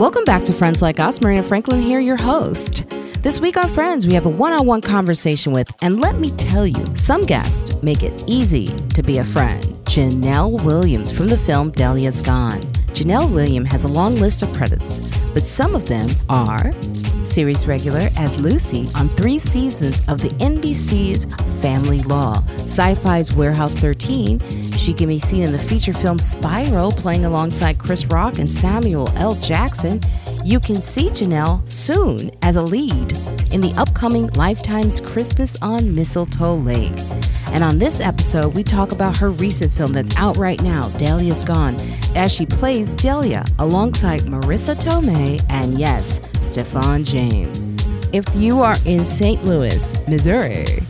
Welcome back to Friends Like Us. Marina Franklin here, your host. This week on Friends, we have a one on one conversation with, and let me tell you, some guests make it easy to be a friend. Genelle Williams from the film Delia's Gone. Genelle Williams has a long list of credits, but some of them are series regular as Lucy on three seasons of the NBC's Family Law, Sci Fi's Warehouse 13. She can be seen in the feature film Spiral, playing alongside Chris Rock and Samuel L. Jackson. You can see Genelle soon as a lead in the upcoming Lifetime's Christmas on Mistletoe Lake. And on this episode, we talk about her recent film that's out right now, Delia's Gone, as she plays Delia alongside Marisa Tomei and, yes, Stephan James. If you are in St. Louis, Missouri,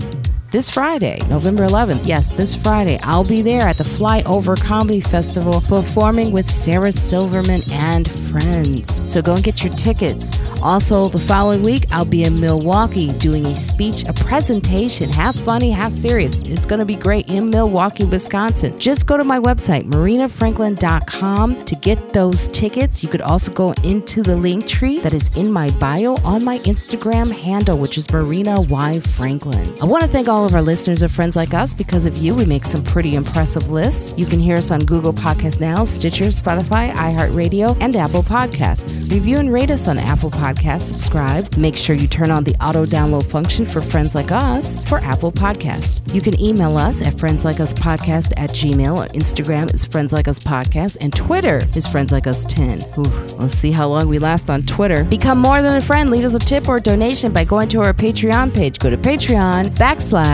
this Friday, November 11th. Yes, this Friday, I'll be there at the Flyover Comedy Festival performing with Sarah Silverman and friends. So go and get your tickets. Also, the following week, I'll be in Milwaukee doing a speech, a presentation, half funny, half serious. It's going to be great in Milwaukee, Wisconsin. Just go to my website, marinafranklin.com, to get those tickets. You could also go into the link tree that is in my bio on my Instagram handle, which is Marina Y. Franklin. I want to thank all of our listeners are friends like us. Because of you, we make some pretty impressive lists. You can hear us on Google Podcasts Now, Stitcher, Spotify, iHeartRadio, and Apple Podcasts. Review and rate us on Apple Podcasts podcast, subscribe. Make sure you turn on the auto download function for friends like us for Apple Podcasts. You can email us at friendslikeUspodcast at gmail. Instagram is Friends Like Us Podcast, and Twitter is Friends Like Us 10. Ooh, let's see how long we last on Twitter. Become more than a friend. Leave us a tip or a donation by going to our Patreon page. Go to Patreon backslash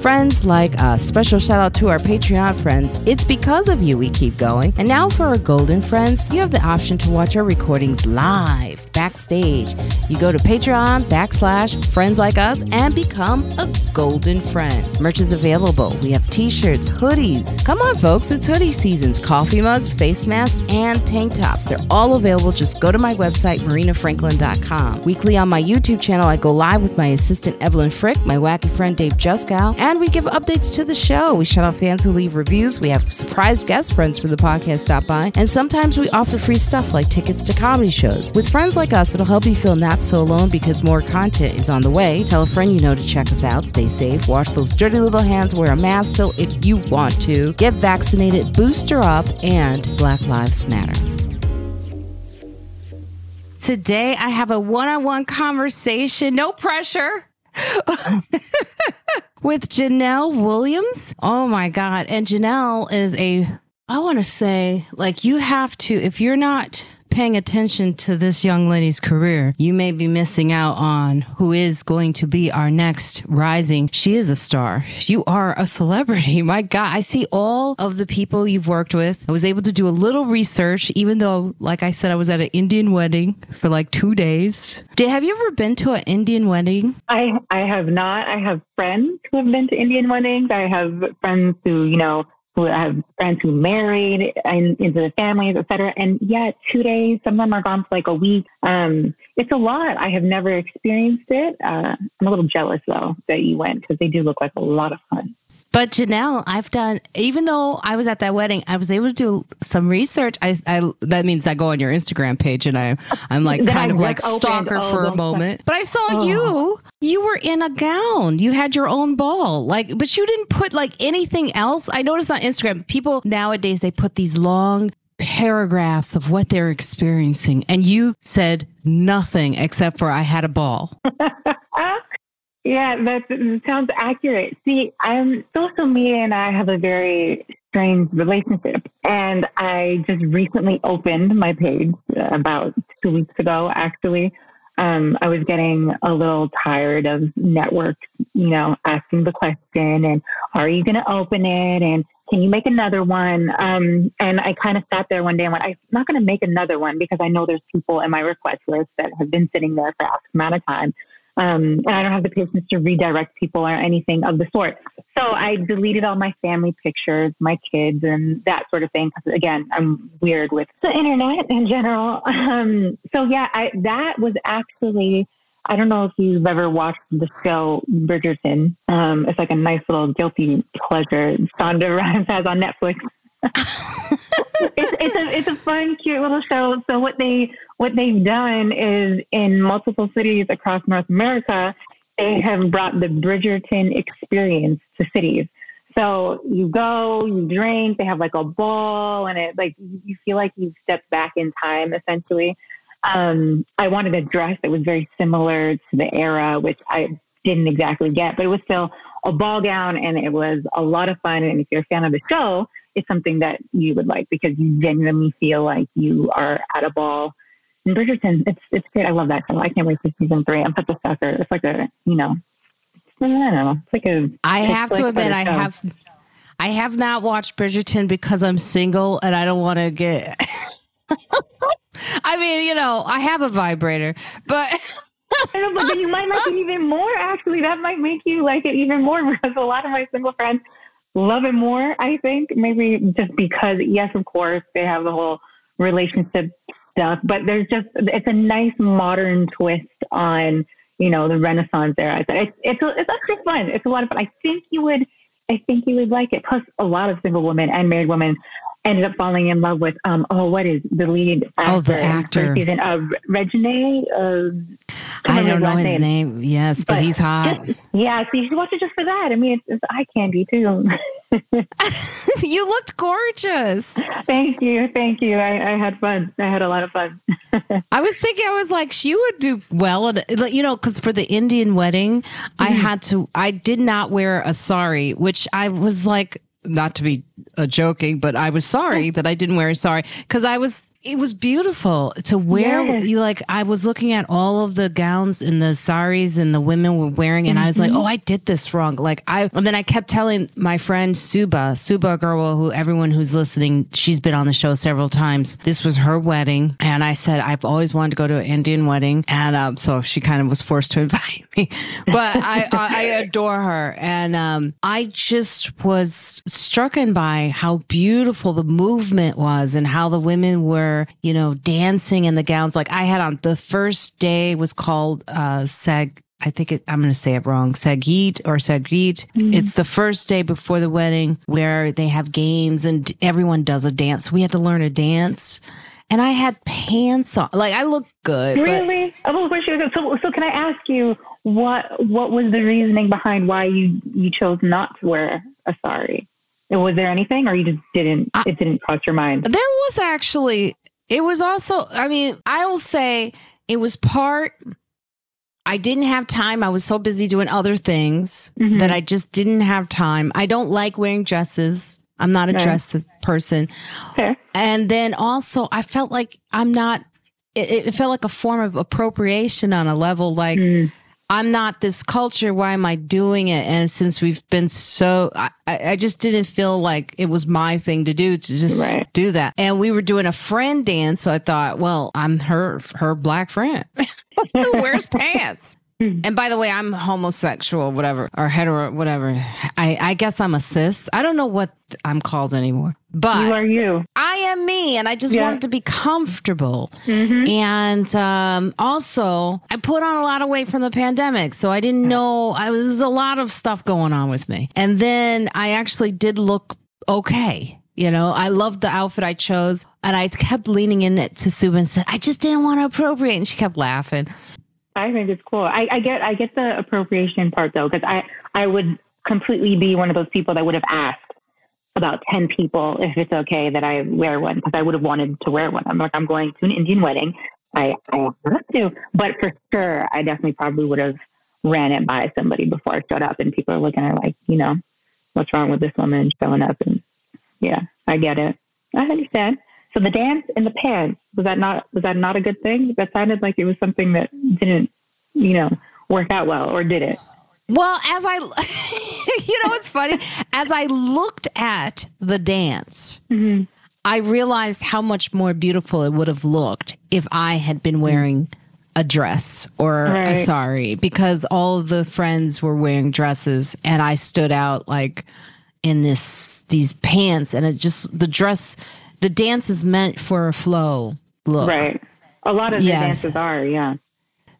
Friends Like Us. Special shout out to our Patreon friends. It's because of you we keep going. And now for our golden friends, you have the option to watch our recordings live backstage. You go to Patreon backslash friends like us and become a golden friend. Merch is available. We have t-shirts, hoodies. Come on, folks, it's hoodie seasons. Coffee mugs, face masks, and tank tops. They're all available. Just go to my website, marinafranklin.com. Weekly on my YouTube channel, I go live with my assistant Evelyn Frick, my wacky friend Dave Juskow, and we give updates to the show. We shout out fans who leave reviews. We have surprise guest friends for the podcast stop by, and sometimes we offer free stuff like tickets to comedy shows. With friends like us, it'll help help you feel not so alone because more content is on the way. Tell a friend you know to check us out. Stay safe. Wash those dirty little hands. Wear a mask still if you want to. Get vaccinated. Booster up. And Black Lives Matter. Today, I have a one on one conversation, no pressure, with Genelle Williams. Oh my God. And Genelle is a, I want to say, like, you have to, if you're not paying attention to this young lady's career, you may be missing out on who is going to be our next rising. She is a star. You are a celebrity. My God, I see all of the people you've worked with. I was able to do a little research, even though, like I said, I was at an Indian wedding for like two days. Did, have you ever been to an Indian wedding? I, I have not. I have friends who have been to Indian weddings. I have friends who, you know, who have friends who married and into the families, et cetera. And yet, two days, some of them are gone for like a week. Um, it's a lot. I have never experienced it. Uh, I'm a little jealous though that you went because they do look like a lot of fun. But Genelle, I've done even though I was at that wedding, I was able to do some research. I, I that means I go on your Instagram page and I I'm like kind of like, like stalker oh, for a moment. But I saw oh. you. You were in a gown. You had your own ball. Like, but you didn't put like anything else. I noticed on Instagram, people nowadays they put these long paragraphs of what they're experiencing, and you said nothing except for I had a ball. Yeah, that, sounds accurate. See, I'm social media and I have a very strange relationship. And I just recently opened my page about two weeks ago, actually. Um, I was getting a little tired of networks, you know, asking the question and are you going to open it? And can you make another one? Um, and I kind of sat there one day and went, I'm not going to make another one because I know there's people in my request list that have been sitting there for X amount of time. Um, and I don't have the patience to redirect people or anything of the sort. So I deleted all my family pictures, my kids, and that sort of thing. Because again, I'm weird with the internet in general. Um, so yeah, I, that was actually. I don't know if you've ever watched the show Bridgerton. Um, it's like a nice little guilty pleasure Shonda Rhimes has on Netflix. it's, it's a it's a fun, cute little show. So what they what they've done is in multiple cities across North America, they have brought the Bridgerton experience to cities. So you go, you drink, they have like a ball, and it like you feel like you've stepped back in time essentially. Um, I wanted a dress that was very similar to the era, which I didn't exactly get, but it was still a ball gown and it was a lot of fun. And if you're a fan of the show, it's something that you would like because you genuinely feel like you are at a ball. And Bridgerton, it's it's great. I love that show. I can't wait for season three. I'm such a sucker. It's like a you know, I don't know. It's like a. I have to admit, I have. I have not watched Bridgerton because I'm single and I don't want to get. I mean, you know, I have a vibrator, but. know, but then you might like it even more. Actually, that might make you like it even more because a lot of my single friends love it more. I think maybe just because, yes, of course, they have the whole relationship stuff, but there's just it's a nice modern twist on you know the Renaissance era. It's it's it's actually fun. It's a lot of fun. I think you would. I think you would like it. Plus, a lot of single women and married women ended up falling in love with um oh what is the lead actor oh the actor season uh Regé-Jean uh, I don't know his name. name. Yes, but, but he's hot. Just, yeah, so you should watch it just for that. I mean, it's, it's eye candy too. you looked gorgeous. Thank you, thank you. I, I had fun. I had a lot of fun. I was thinking, I was like, she would do well, and you know, because for the Indian wedding, mm-hmm. I had to. I did not wear a sari, which I was like not to be uh, joking, but I was sorry that I didn't wear a sari because I was it was beautiful to wear. Yes. You like I was looking at all of the gowns and the saris and the women were wearing, and mm-hmm. I was like, mm-hmm. oh, I did this wrong. Like I, and then I kept telling my friend Suba, Suba Girl, who everyone who's listening, she's been on the show several times. This was her wedding, and I said I've always wanted to go to an Indian wedding, and um, so she kind of was forced to invite me. But I, I, I adore her, and um, I just was struck by how beautiful the movement was and how the women were you know, dancing in the gowns. Like I had on the first day was called uh, Sag. I think it, I'm going to say it wrong. Sagit or Sagit. Mm-hmm. It's the first day before the wedding where they have games and everyone does a dance. We had to learn a dance and I had pants on. Like I look good. Really? But... Oh, so, so can I ask you what what was the reasoning behind why you you chose not to wear a sari? Was there anything, or you just didn't? it didn't cross your mind. There was actually. It was also. I mean, I will say it was part. I didn't have time. I was so busy doing other things mm-hmm. that I just didn't have time. I don't like wearing dresses. I'm not a okay. dress person. Okay. And then also, I felt like I'm not. It, it, felt like a form of appropriation on a level like. Mm I'm not this culture. Why am I doing it? And since we've been so, I, I just didn't feel like it was my thing to do to just right. do that. And we were doing a friend dance. So I thought, well, I'm her, her black friend who wears pants. Hmm. And by the way, I'm homosexual, whatever, or hetero, whatever. I, I guess I'm a cis. I don't know what I'm called anymore. But you are you. I am me, and I just yeah. wanted to be comfortable. Mm-hmm. And um, also, I put on a lot of weight from the pandemic, so I didn't know I was a lot of stuff going on with me. And then I actually did look okay. You know, I loved the outfit I chose, and I kept leaning in it to Sue and said, "I just didn't want to appropriate," and she kept laughing. I think it's cool. I, I get I get the appropriation part though, because I I would completely be one of those people that would have asked about ten people if it's okay that I wear one because I would have wanted to wear one. I'm like I'm going to an Indian wedding. I I have to, but for sure, I definitely probably would have ran it by somebody before I showed up, and people are looking at like, you know, what's wrong with this woman showing up? And yeah, I get it. I understand. So the dance and the pants was that not was that not a good thing? That sounded like it was something that didn't, you know, work out well, or did it? Well, as I, you know, it's funny. as I looked at the dance, mm-hmm. I realized how much more beautiful it would have looked if I had been wearing a dress or right. a sari because all of the friends were wearing dresses and I stood out like in this these pants and it just the dress the dance is meant for a flow look. Right. A lot of yes. the dances are, yeah.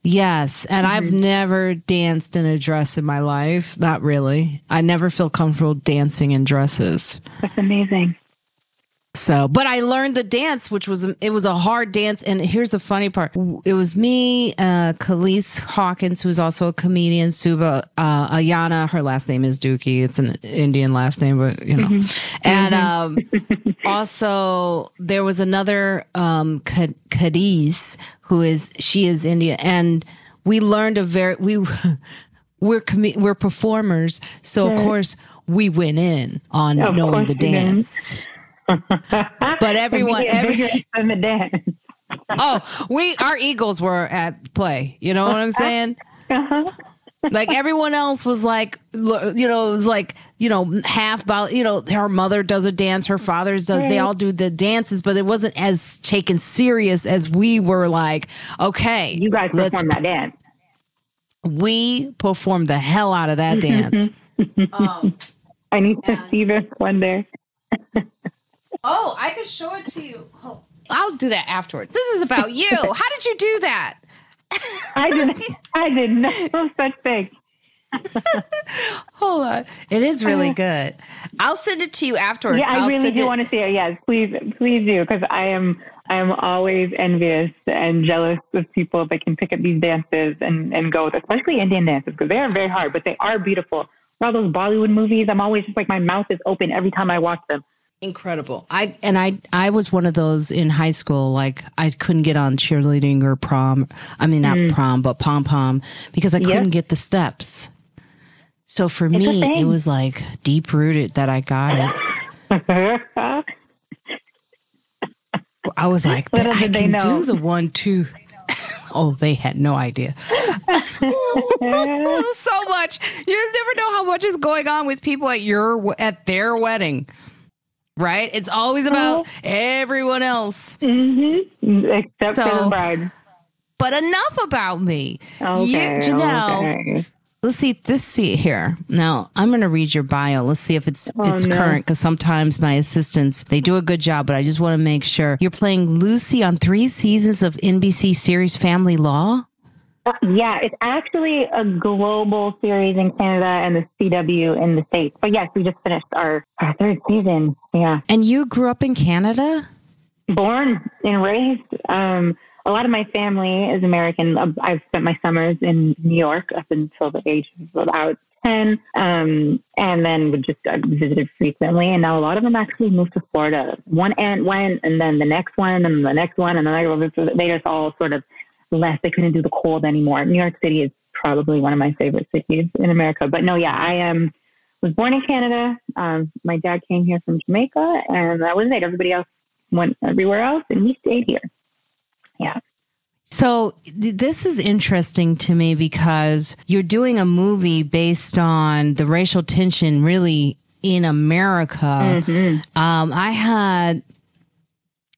Yes. And mm-hmm. I've never danced in a dress in my life. Not really. I never feel comfortable dancing in dresses. That's amazing. So, but I learned the dance, which was it was a hard dance. And here's the funny part: it was me, uh, Khalees Hawkins, who's also a comedian, Suba uh, Ayana. Her last name is Dookie. It's an Indian last name, but you know. Mm-hmm. And um, also there was another um, Cadiz, who is she is Indian, and we learned a very we we're com- we're performers, so of course we went in on of knowing the dance but everyone, every the dance. oh, we our Eagles were at play. You know what I'm saying? Uh-huh. like everyone else was like, you know, it was like, you know, half, you know, her mother does a dance, her father does, right. they all do the dances, but it wasn't as taken serious as we were like, okay. You guys perform that dance. We performed the hell out of that dance. um, I need to see this one day. Oh, I can show it to you. Oh, I'll do that afterwards. This is about you. How did you do that? I didn't. I didn't. no such thing. Hold on. It is really uh, good. I'll send it to you afterwards. Yeah, I I'll really do it. want to see it. Yes, please, please do, because I am I am always envious and jealous of people that can pick up these dances and and go with, especially Indian dances, because they are very hard, but they are beautiful. All those Bollywood movies, I'm always just like my mouth is open every time I watch them incredible. I and i i was one of those in high school like i couldn't get on cheerleading or prom i mean not mm. prom but pom pom because i couldn't get the steps. So for it's me it was like deep rooted that i got it. I was like i can do the one two. Oh, they had no idea. so much. You never know how much is going on with people at your at their wedding right? It's always about oh. everyone else. Mm-hmm. Except so, for the bride. But enough about me. Okay, you, Genelle, okay. let's see this see here. Now, I'm going to read your bio. Let's see if it's oh, it's no. current because sometimes my assistants, they do a good job, but I just want to make sure. You're playing Lucy on three seasons of NBC series Family Law? Uh, yeah, it's actually a global series in Canada and the CW in the States. But yes, we just finished our, our third season. Yeah. And you grew up in Canada? Born and raised. Um, a lot of my family is American. Uh, I've spent my summers in New York up until the age of about 10, um, and then would just uh, visited frequently. And now a lot of them actually moved to Florida. One aunt went, and then the next one, and the next one, and then they just all sort of left. They couldn't do the cold anymore. New York City is probably one of my favorite cities in America. But no, yeah, I am. Um, was born in Canada. Um, my dad came here from Jamaica, and that was it. Everybody else went everywhere else, and we stayed here. Yeah. So th- this is interesting to me because you're doing a movie based on the racial tension, really in America. Mm-hmm. Um, I had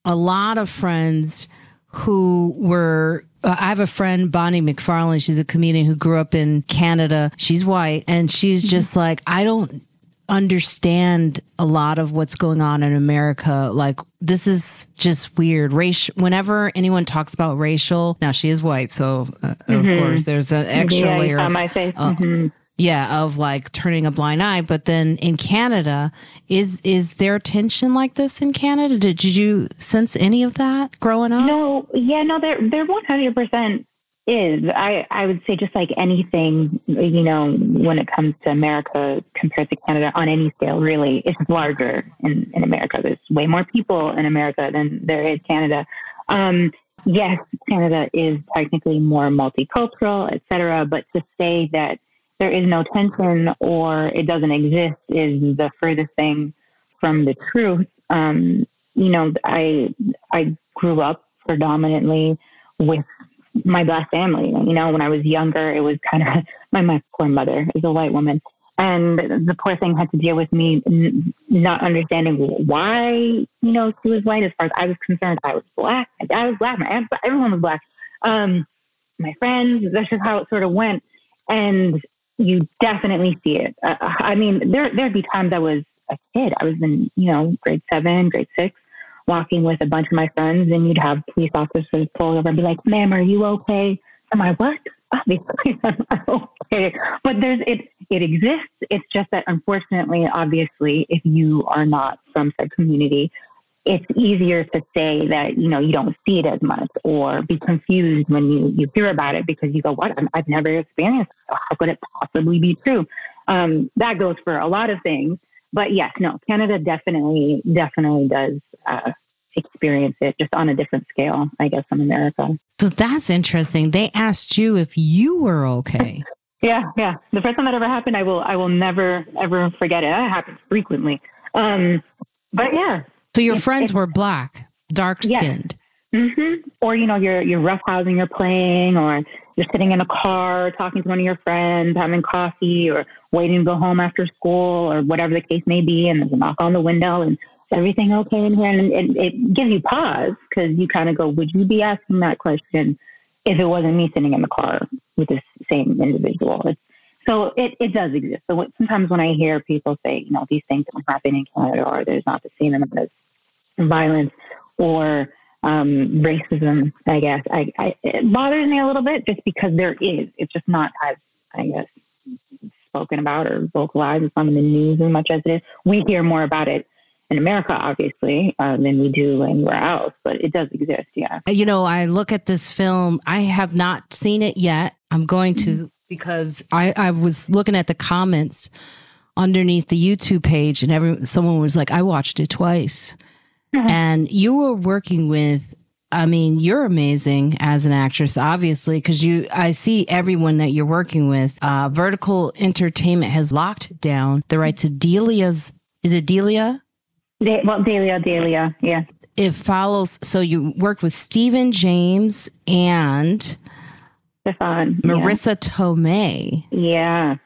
a lot of friends who were I have a friend, Bonnie McFarlane. She's a comedian who grew up in Canada. She's white, and she's mm-hmm. just like, I don't understand a lot of what's going on in America. Like, this is just weird. Race. Whenever anyone talks about racial, now she is white, so uh, mm-hmm. of course there's an extra yeah, layer. Of, my face. Uh, mm-hmm yeah of like turning a blind eye but then in canada is is there tension like this in canada? Did, did you sense any of that growing up? No yeah no there there 100% is. I i would say just like anything you know when it comes to america compared to canada on any scale really it's larger in in america. There's way more people in america than there is canada. Um yes canada is technically more multicultural etc but to say that there is no tension or it doesn't exist is the furthest thing from the truth. Um, you know, I I grew up predominantly with my black family. You know, when I was younger, it was kind of my my poor mother is a white woman, and the poor thing had to deal with me not understanding why you know she was white. As far as I was concerned, I was black. Dad was black. My aunt, everyone was black. Um, my friends. That's just how it sort of went. And you definitely see it. Uh, I mean, there there'd be times I was a kid. I was in you know grade seven, grade six, walking with a bunch of my friends, and you'd have police officers pull over and be like, "Ma'am, are you okay?" I'm like, "What?" Obviously, I'm okay. But there's it. It exists. It's just that unfortunately, obviously, if you are not from said community, it's easier to say that you know you don't see it as much or be confused when you you hear about it because you go what? I have never experienced it. how could it possibly be true? Um, that goes for a lot of things. But yes no canada definitely definitely does uh, experience it just on a different scale i guess from america. So that's interesting. They asked you if you were okay. Yeah yeah. The first time that ever happened i will i will never ever forget it. It happens frequently. Um, but yeah so your friends were black, dark skinned. Mm-hmm. Or you know, you're you're roughhousing, you're playing, or you're sitting in a car talking to one of your friends, having coffee, or waiting to go home after school, or whatever the case may be, and there's a knock on the window, and everything okay in here? And it, it gives you pause because you kind of go, would you be asking that question if it wasn't me sitting in the car with this same individual? It's, so it, it does exist. So sometimes when I hear people say, you know, these things don't happen in Canada or there's not the same amount of violence or um, racism, I guess. I, I, it bothers me a little bit just because there is. It's just not as, I guess, spoken about or vocalized. It's not in the news as much as it is. We hear more about it in America, obviously, uh, than we do anywhere else, but it does exist, yeah. You know, I look at this film, I have not seen it yet. I'm going to mm-hmm. because I, I was looking at the comments underneath the YouTube page and every someone was like, I watched it twice. And you were working with I mean, you're amazing as an actress, obviously, because you. I see everyone that you're working with. Uh, Vertical Entertainment has locked down the rights to Delia's. Is it Delia? De- well, Delia, Delia, yeah. It follows. So you worked with Stephen James and Stephan Marisa yeah. Tomei. Yeah.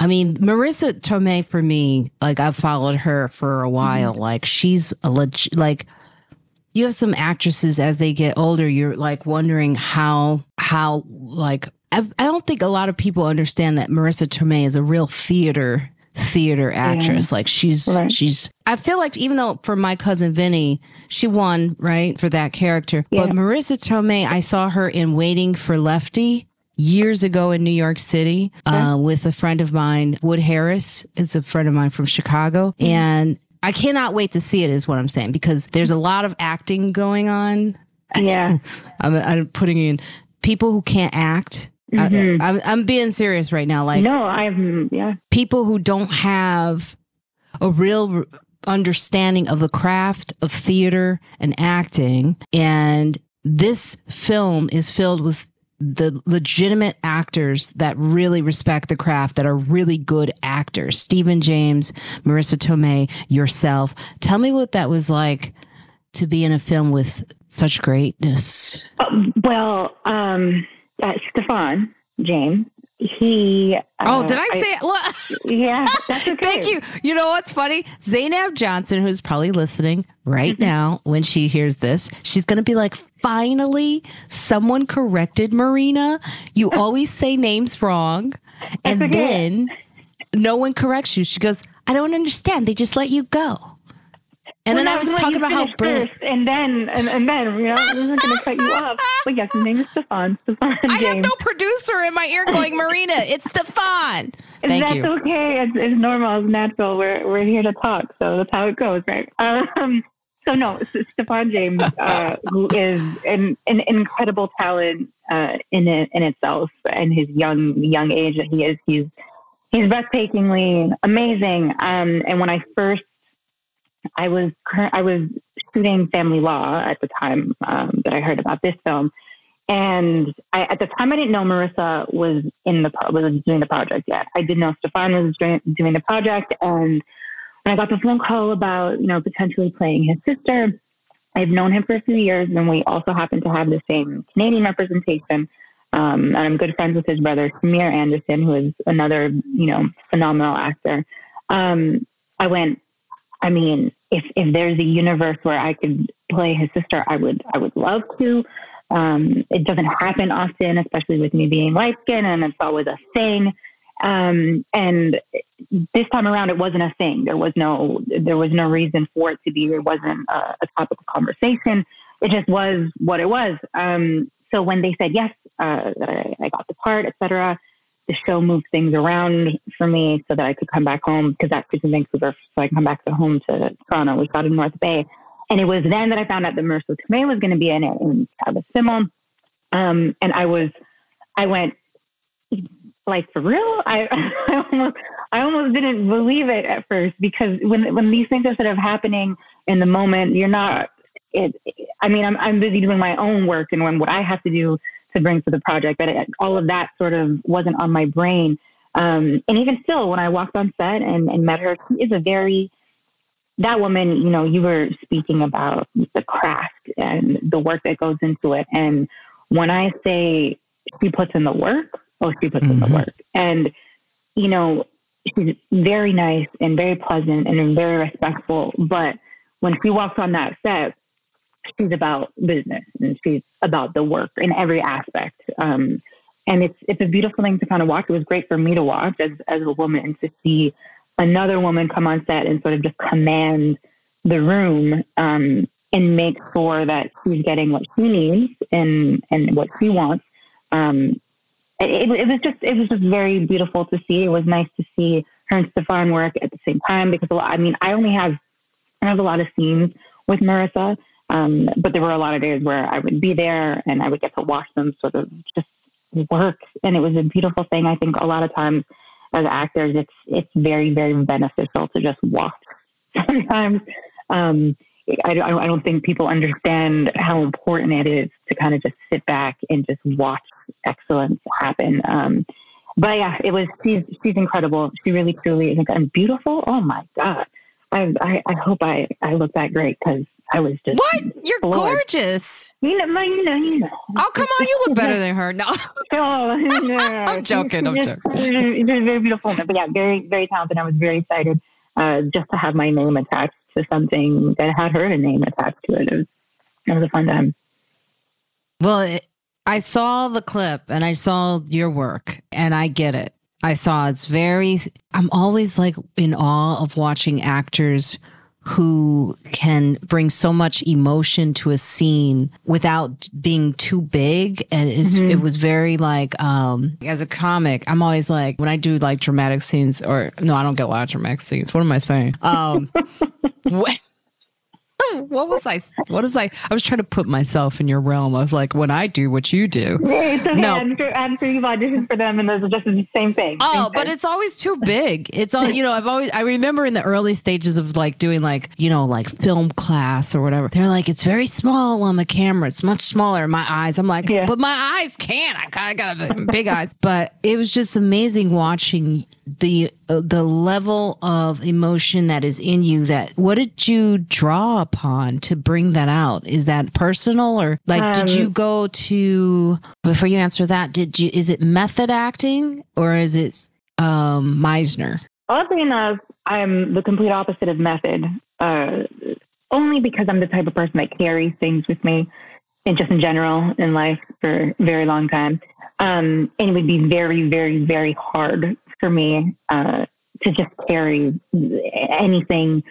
I mean, Marisa Tomei for me, like I've followed her for a while. Mm-hmm. Like she's a leg- like you have some actresses as they get older, you're like wondering how how like I've, I do not think a lot of people understand that Marisa Tomei is a real theater theater actress. Yeah. Like she's right. she's I feel like even though for my cousin Vinny, she won, right, for that character. Yeah. But Marisa Tomei, I saw her in Waiting for Lefty years ago in New York City uh, with a friend of mine. Wood Harris is a friend of mine from Chicago. Mm-hmm. And I cannot wait to see it, is what I'm saying, because there's a lot of acting going on. Yeah. I'm, I'm putting in people who can't act. Mm-hmm. I, am I'm being serious right now. Like, no, I'm, yeah. People who don't have a real understanding of the craft of theater and acting. And this film is filled with the legitimate actors that really respect the craft, that are really good actors. Stephen James, Marisa Tomei, yourself. Tell me what that was like to be in a film with such greatness. Uh, well, um, uh, Stephan James he. oh, did I say it? Look. Yeah, that's okay. Thank you. You know what's funny? Zainab Johnson, who's probably listening right mm-hmm. now when she hears this, she's going to be like, finally, someone corrected Marina. You always say names wrong. And then no one corrects you. She goes, I don't understand. They just let you go. And well, then I was talking about how first, and then and, and then you know I'm not going to cut you off. But yes, his name is Stephan. Stephan. I have no producer in my ear going, Marina. It's Stephan. Thank that's you. okay. It's, it's normal. It's natural. We're we're here to talk, so that's how it goes, right? Um, so no, Stephan James, uh, who is an, an incredible talent uh, in it, in itself, and his young young age that he is, he's he's breathtakingly amazing. Um, and when I first I was I was studying family law at the time um, that I heard about this film, and I, at the time I didn't know Marisa was in the was doing the project yet. I did know Stephan was doing, doing the project, and when I got the phone call about you know potentially playing his sister, I've known him for a few years, and we also happen to have the same Canadian representation. Um, and I'm good friends with his brother Shamier Anderson, who is another you know phenomenal actor. Um, I went, I mean, if if there's a universe where I could play his sister, I would I would love to. Um, it doesn't happen often, especially with me being light skinned and it's always a thing. Um, and this time around, it wasn't a thing. There was no there was no reason for it to be. It wasn't a, a topic of conversation. It just was what it was. Um, so when they said yes, uh, that I, I got the part, etc the show moved things around for me so that I could come back home because that's in Vancouver, so I come back to home to Toronto. We got in North Bay. And it was then that I found out that Marisa Tomei was going to be in it and Travis Fimmel. Um, and I was, I went, like for real? I, I almost, I almost didn't believe it at first because when when these things are sort of happening in the moment, you're not. It. I mean, I'm I'm busy doing my own work and when what I have to do to bring to the project, but it, all of that sort of wasn't on my brain. Um, and even still, when I walked on set and, and met her, she is a very that woman. You know, you were speaking about the craft and the work that goes into it, and when I say she puts in the work, oh, she puts mm-hmm. in the mm-hmm. work, and you know, she's very nice and very pleasant and very respectful. But when she walks on that set, she's about business and she's about the work in every aspect. Um, and it's it's a beautiful thing to kind of watch. It was great for me to watch as as a woman to see another woman come on set and sort of just command the room um, and make sure that she's getting what she needs and and what she wants. Um, it, it, was just it was just very beautiful to see. It was nice to see her and Stephan work at the same time because I mean I only have I have a lot of scenes with Marisa, um, but there were a lot of days where I would be there and I would get to watch them sort of just work, and it was a beautiful thing. I think a lot of times as actors, it's it's very very beneficial to just watch. Sometimes. Um, I, I don't think people understand how important it is to kind of just sit back and just watch excellence happen. Um, but yeah, it was she's she's incredible. She really truly is and beautiful. Oh my god! I I, I hope I I look that great because I was just what you're floored. gorgeous. You know, you know, you know. Oh come on, you look better than her. No, oh, no. I'm joking. I'm joking. She's very beautiful, but yeah, very very talented. I was very excited uh, just to have my name attached to something that had her name attached to it. It was it was a fun time. Well, it, I saw the clip and I saw your work and I get it. I saw it's very, I'm always like in awe of watching actors who can bring so much emotion to a scene without being too big. And mm-hmm. it was very like um as a comic i'm always like when i do like dramatic scenes or no i don't get a lot of dramatic scenes. What am i saying? Um what was I? What was I? I was trying to put myself in your realm. I was like, when I do what you do. It's okay. No. I'm sure, I'm sure you've auditioned for them, and those are just the same thing. Oh, but it's always too big. It's all you know. I've always. I remember in the early stages of like doing like you know like film class or whatever. They're like, it's very small on the camera. It's much smaller in my eyes. I'm like, yeah. but my eyes can't. I got, I got big eyes. But it was just amazing watching the uh, the level of emotion that is in you that what did you draw upon to bring that out? Is that personal or like um, did you um, go to before you answer that did you is it method acting or is it um meisner? Oddly enough i'm the complete opposite of method uh only because i'm the type of person that carries things with me and just in general in life for a very long time. Um, and it would be very, very, very hard for me uh, to just carry anything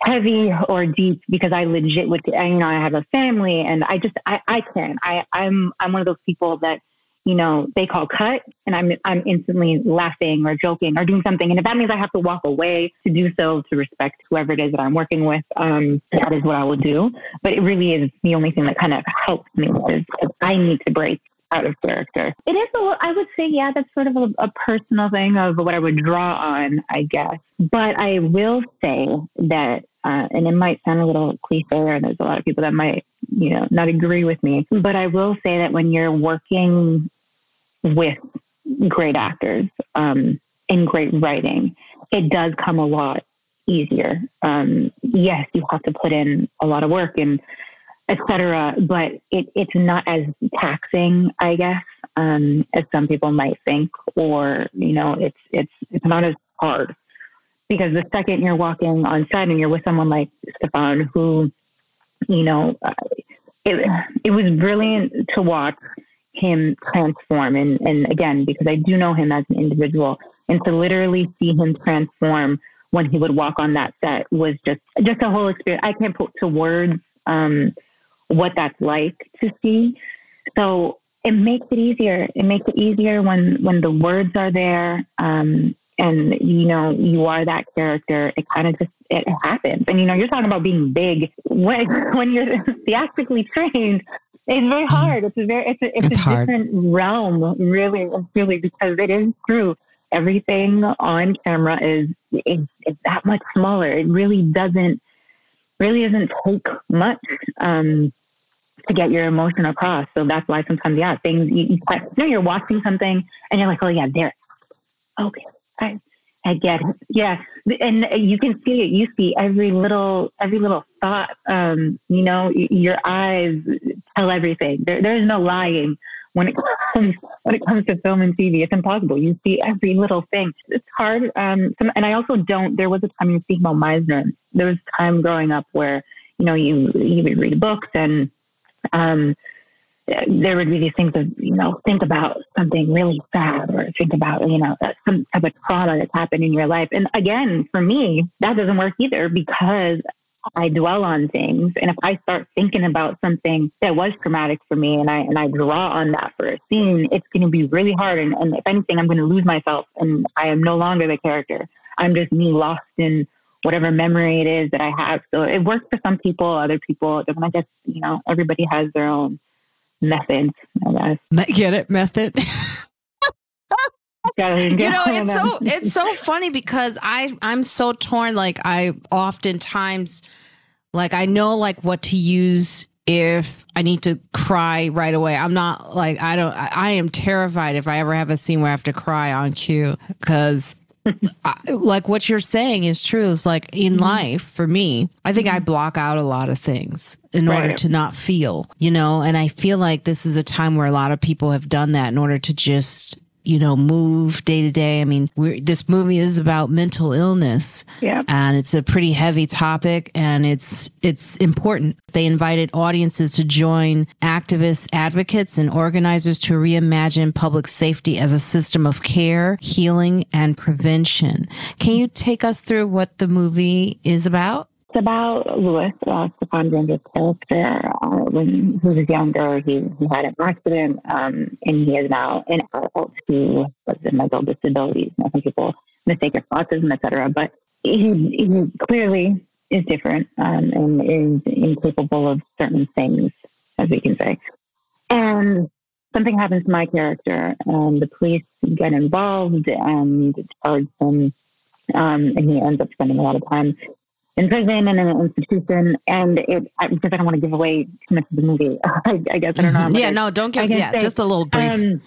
heavy or deep because I legit would, you know, I have a family and I just, I, I can, I, I'm, I'm one of those people that, you know, they call cut and I'm, I'm instantly laughing or joking or doing something. And if that means I have to walk away to do so to respect whoever it is that I'm working with, um, that is what I will do. But it really is the only thing that kind of helps me is I need to break out of character. It is, a, I would say, yeah, that's sort of a, a personal thing of what I would draw on, I guess. But I will say that, uh, and it might sound a little cliche, and there's a lot of people that might, you know, not agree with me. But I will say that when you're working with great actors um, and great writing, it does come a lot easier. Um, yes, you have to put in a lot of work and etc. But it, it's not as taxing, I guess, um, as some people might think, or you know, it's it's it's not as hard because the second you're walking on set and you're with someone like Stephan, who, you know, uh, it it was brilliant to watch him transform, and and again because I do know him as an individual, and to literally see him transform when he would walk on that set was just just a whole experience. I can't put to words. Um, what that's like to see. So it makes it easier. It makes it easier when when the words are there. Um, and you know you are that character it kind of just it happens and you know you're talking about being big when when you're theatrically trained it's very mm-hmm. hard it's a very it's a, it's, it's a different realm really really because it is true everything on camera is, is, is that much smaller it really doesn't really doesn't take much um, to get your emotion across so that's why sometimes yeah things you, you, you know you're watching something and you're like oh yeah there okay I, I get it. Yeah. And you can see it. You see every little, every little thought. Um, you know, your eyes tell everything. There, there's no lying when it comes when it comes to film and TV. It's impossible. You see every little thing. It's hard. Um, and I also don't. There was a time you speak about Meisner. There was time growing up where you know you you would read books and um, there would be these things of, you know, think about something really sad or think about, you know, some type of trauma that's happened in your life. And again, for me, that doesn't work either because I dwell on things. And if I start thinking about something that was traumatic for me and I and I draw on that for a scene, it's going to be really hard. And, and if anything, I'm going to lose myself and I am no longer the character. I'm just me lost in whatever memory it is that I have. So it works for some people, other people, I guess, you know, everybody has their own methods, I guess. Get it? Method. you know, it's so it's so funny because I I'm so torn. Like I oftentimes like I know like what to use if I need to cry right away. I'm not like I don't I am terrified if I ever have a scene where I have to cry on cue because like what you're saying is true. It's like in mm-hmm. life for me, I think mm-hmm. I block out a lot of things in right. order to not feel, you know, and I feel like this is a time where a lot of people have done that in order to just you know, move day to day. I mean, this movie is about mental illness, yeah, and it's a pretty heavy topic, and it's it's important. They invited audiences to join activists, advocates, and organizers to reimagine public safety as a system of care, healing, and prevention. Can you take us through what the movie is about? It's about Lewis, uh, Stephan Granger's character. Uh, when he was younger, he, he had an accident, um, and he is now an adult who has mental disabilities. I think people mistake it for autism, etc. But he, he clearly is different um, and is incapable of certain things, as we can say. And something happens to my character, and the police get involved and charge him, um, and he ends up spending a lot of time in prison and in an institution. And it, I, because I don't want to give away too much of the movie, I, I guess I don't know. Mm-hmm. Yeah, no, don't give. Yeah, say, just a little brief. Um,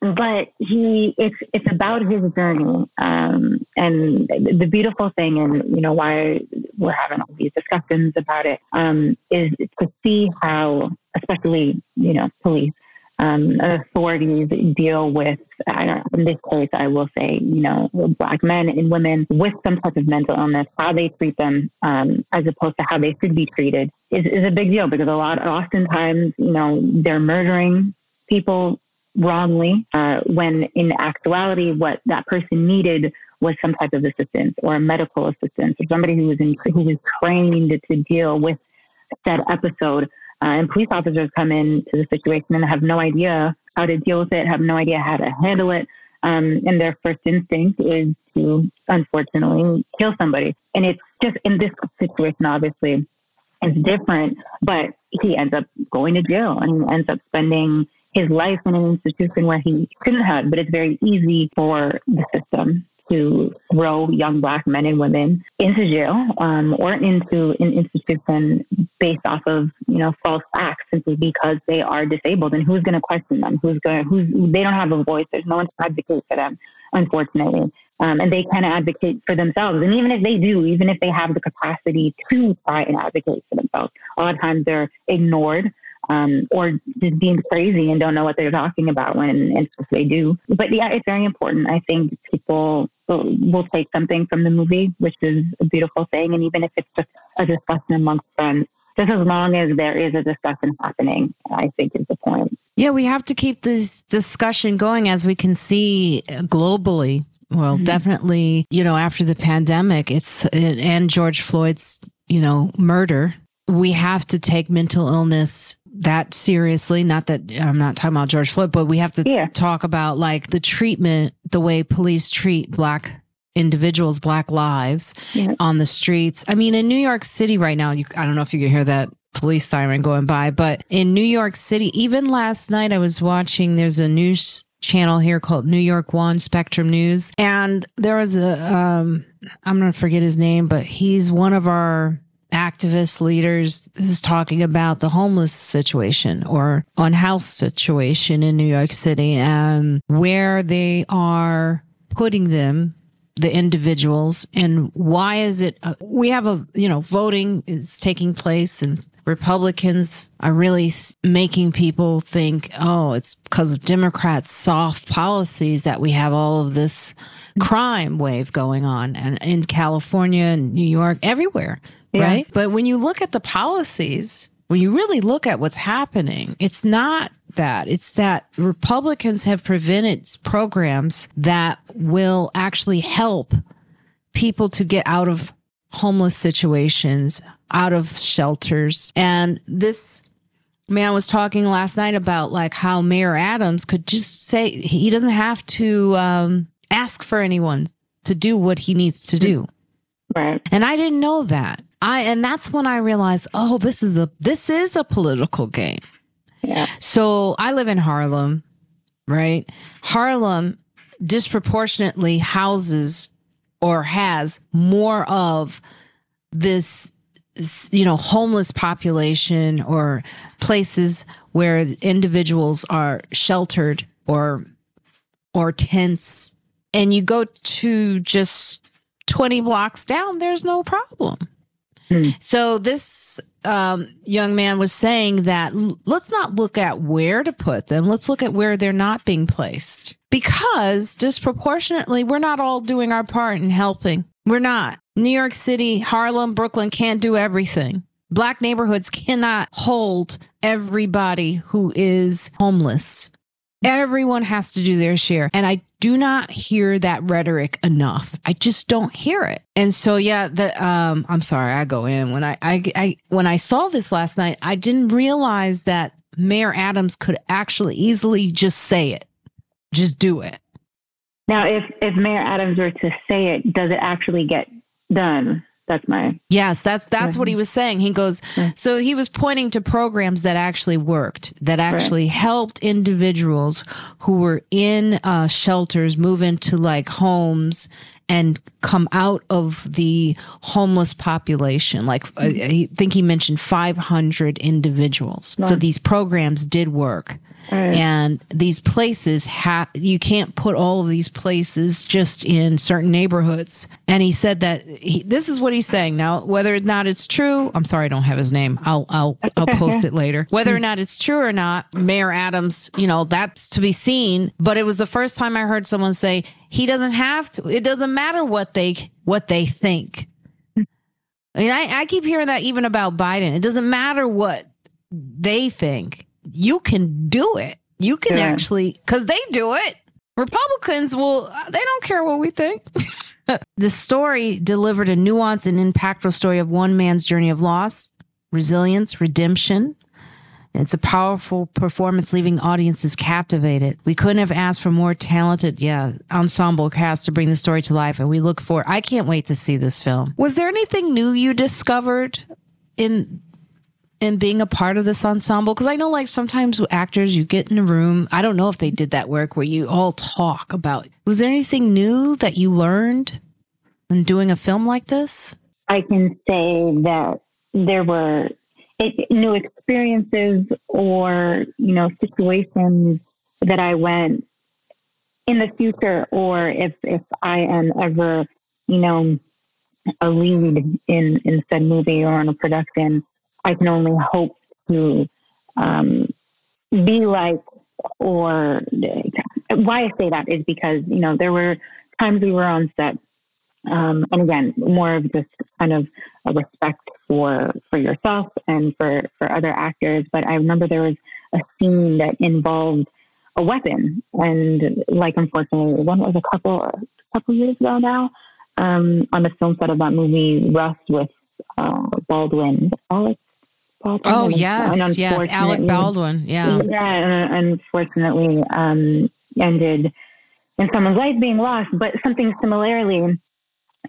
but he, it's it's about his journey, um, and the beautiful thing, and you know why we're having all these discussions about it, um, is to see how, especially you know, police um, authorities deal with, in this case, I will say, you know, black men and women with some type of mental illness, how they treat them um, as opposed to how they should be treated is, is a big deal because a lot, oftentimes, you know, they're murdering people wrongly uh, when in actuality, what that person needed was some type of assistance or medical assistance or somebody who was in, who was trained to deal with that episode uh, and police officers come in to the situation and have no idea how to deal with it, have no idea how to handle it. Um, and their first instinct is to, unfortunately, kill somebody. And it's just in this situation, obviously, it's different, but he ends up going to jail and he ends up spending his life in an institution where he couldn't have, but it's very easy for the system to throw young black men and women into jail um, or into an institution based off of you know false facts simply because they are disabled and who's going to question them who's going who's they don't have a voice there's no one to advocate for them unfortunately um, and they can advocate for themselves and even if they do even if they have the capacity to try and advocate for themselves a lot of times they're ignored um, or just being crazy and don't know what they're talking about when they do. But yeah, it's very important. I think people will take something from the movie, which is a beautiful thing. And even if it's just a discussion amongst friends, just as long as there is a discussion happening, I think is the point. Yeah, we have to keep this discussion going as we can see globally. Well, mm-hmm. definitely, you know, after the pandemic, it's and George Floyd's, you know, murder, we have to take mental illness that seriously. Not that I'm not talking about George Floyd, but we have to yeah. talk about like the treatment, the way police treat black individuals, Black lives yeah. on the streets. I mean, in New York City right now, you, I don't know if you can hear that police siren going by, but in New York City, even last night I was watching, there's a news channel here called New York One Spectrum News. And there was a, um, I'm going to forget his name, but he's one of our activist leaders who's talking about the homeless situation or unhoused situation in New York City and where they are putting them the individuals and why is it uh, we have a you know voting is taking place and Republicans are really making people think, oh, it's because of Democrats' soft policies that we have all of this crime wave going on and in California and New York, everywhere. Yeah. Right. But when you look at the policies, when you really look at what's happening, it's not that. It's that Republicans have prevented programs that will actually help people to get out of homeless situations, out of shelters. And this man was talking last night about like how Mayor Adams could just say he doesn't have to um, ask for anyone to do what he needs to do. Right. And I didn't know that. I and that's when I realized, oh, this is a this is a political game. Yeah. So I live in Harlem, right? Harlem disproportionately houses or has more of this you know homeless population or places where individuals are sheltered or or tents. And you go to just 20 blocks down there's no problem. Hmm. so this um, young man was saying that let's not look at where to put them. Let's look at where they're not being placed. Because disproportionately we're not all doing our part in helping. We're not New York City, Harlem, Brooklyn can't do everything. Black neighborhoods cannot hold everybody who is homeless. Everyone has to do their share. And I do not hear that rhetoric enough. I just don't hear it. And so yeah, the um I'm sorry, I go in. When I I, I when I saw this last night, I didn't realize that Mayor Adams could actually easily just say it. Just do it. Now if if Mayor Adams were to say it, does it actually get done. That's my yes. That's that's what he was saying. He goes. So he was pointing to programs that actually worked, that actually right. helped individuals who were in uh, shelters move into like homes and come out of the homeless population. Like I think he mentioned 500 individuals. So these programs did work. Right. And these places have, you can't put all of these places just in certain neighborhoods. And he said that he, this is what he's saying now, whether or not it's true. I'm sorry, I don't have his name. I'll, I'll, I'll post it later. Whether or mm. not it's true or not, Mayor Adams, you know, that's to be seen. But it was the first time I heard someone say he doesn't have to, it doesn't matter what they, what they think. I mean, I, I keep hearing that even about Biden. It doesn't matter what they think you can do it. You can yeah. actually, because they do it. Republicans will, they don't care what we think. the story delivered a nuanced and impactful story of one man's journey of loss, resilience, redemption. It's a powerful performance, leaving audiences captivated. We couldn't have asked for more talented, yeah, ensemble cast to bring the story to life, and we look for. I can't wait to see this film. Was there anything new you discovered in and being a part of this ensemble? Because I know, like, sometimes actors, you get in a room. I don't know if they did that work where you all talk about. Was there anything new that you learned in doing a film like this? I can say that there were new experiences or, you know, situations that I went in the future, or if, if I am ever, you know, a lead in, in said movie or in a production, I can only hope to um, be like, or why I say that is because, you know, there were times we were on set. Um, and again, more of just kind of a respect for, for yourself and for, for other actors. But I remember there was a scene that involved a weapon. And like, unfortunately, one was a couple, a couple years ago now, um, on the film set of that movie, Rust with uh, Baldwin. Alex Baldwin. Oh yes, yes, Alec Baldwin. Yeah, yeah. and Unfortunately, um, ended in someone's life being lost, but something similarly,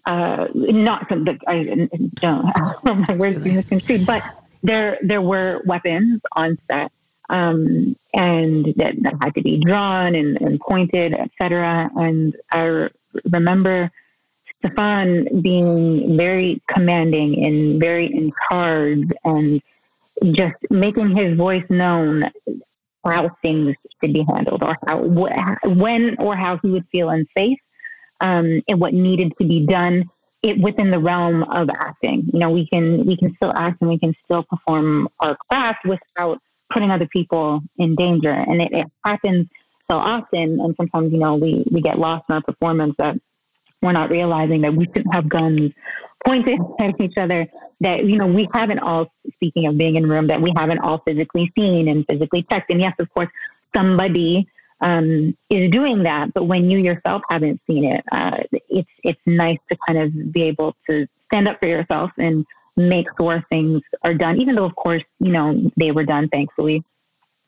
uh, not something I don't have my words being misconstrued, but there there were weapons on set um, and that, that, had to be drawn and, and pointed, etc. And I remember Stephan being very commanding and very in charge and just making his voice known for how things should be handled or how when or how he would feel unsafe um, and what needed to be done it within the realm of acting. You know, we can we can still act and we can still perform our craft without putting other people in danger. And it, it happens so often, and sometimes you know we we get lost in our performance that we're not realizing that we shouldn't have guns pointed at each other. That you know we haven't all speaking of being in a room that we haven't all physically seen and physically checked. And yes, of course, somebody um, is doing that. But when you yourself haven't seen it, uh, it's it's nice to kind of be able to stand up for yourself and make sure things are done. Even though, of course, you know they were done, thankfully,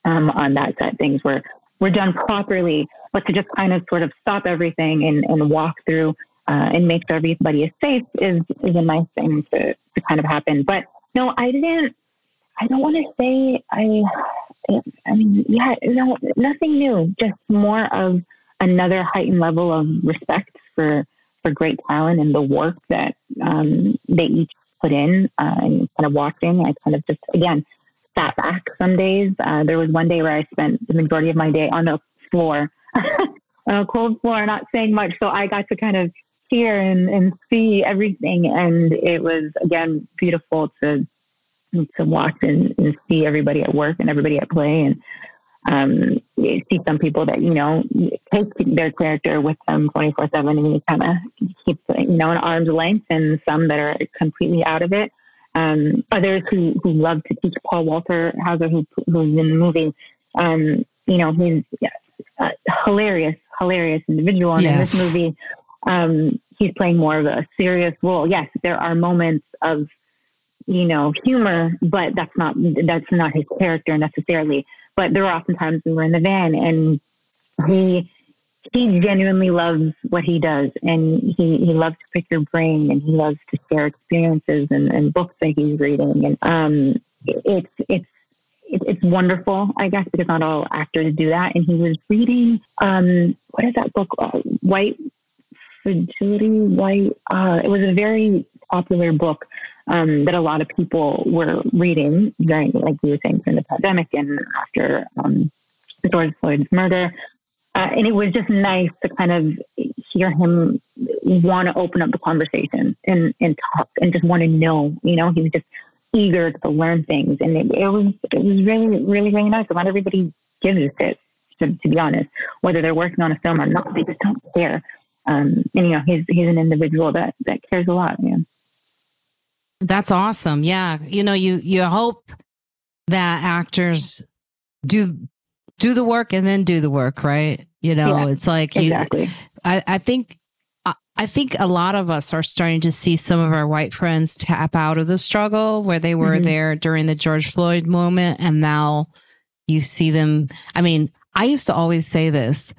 um, on that set. Things were were done properly, but to just kind of sort of stop everything and, and walk through uh, and make sure everybody is safe is is a nice thing to to kind of happen. But no, I didn't. I don't want to say I. I mean, yeah, no, nothing new. Just more of another heightened level of respect for for great talent and the work that um, they each put in. Uh, and kind of watching, I kind of just again sat back some days. Uh, there was one day where I spent the majority of my day on the floor, on a cold floor, not saying much. So I got to kind of hear and, and see everything, and it was again beautiful to to watch and, and see everybody at work and everybody at play. And um, see some people that you know take their character with them 24 7 and you kind of keep you know an arm's length and some that are completely out of it. Um, others who, who love to teach. Paul walter hauser who, who's in the movie um, you know he's a hilarious hilarious individual. And yes. in this movie um, he's playing more of a serious role yes there are moments of you know, humor, but that's not that's not his character necessarily. But there are often times we were in the van and he he genuinely loves what he does and he, he loves to pick your brain and he loves to share experiences and, and books that he's reading and um it's it's it's wonderful, I guess, because not all actors do that. And he was reading, um, what is that book? Uh, White Fragility, White. Uh, it was a very popular book um, that a lot of people were reading during, like you were saying, during the pandemic and after um, George Floyd's murder. Uh, and it was just nice to kind of hear him want to open up the conversation and, and talk and just want to know. You know, he was just eager to learn things, and it, it was it was really really really nice. Not everybody gives a shit, to, to be honest, whether they're working on a film or not. They just don't care. Um, and you know, he's he's an individual that that cares a lot. Yeah. That's awesome. Yeah. You know, you you hope that actors do do the work and then do the work, right? You know, yeah, it's like you, exactly. I, I think I think a lot of us are starting to see some of our white friends tap out of the struggle where they were mm-hmm. there during the George Floyd moment and now you see them. I mean, I used to always say this.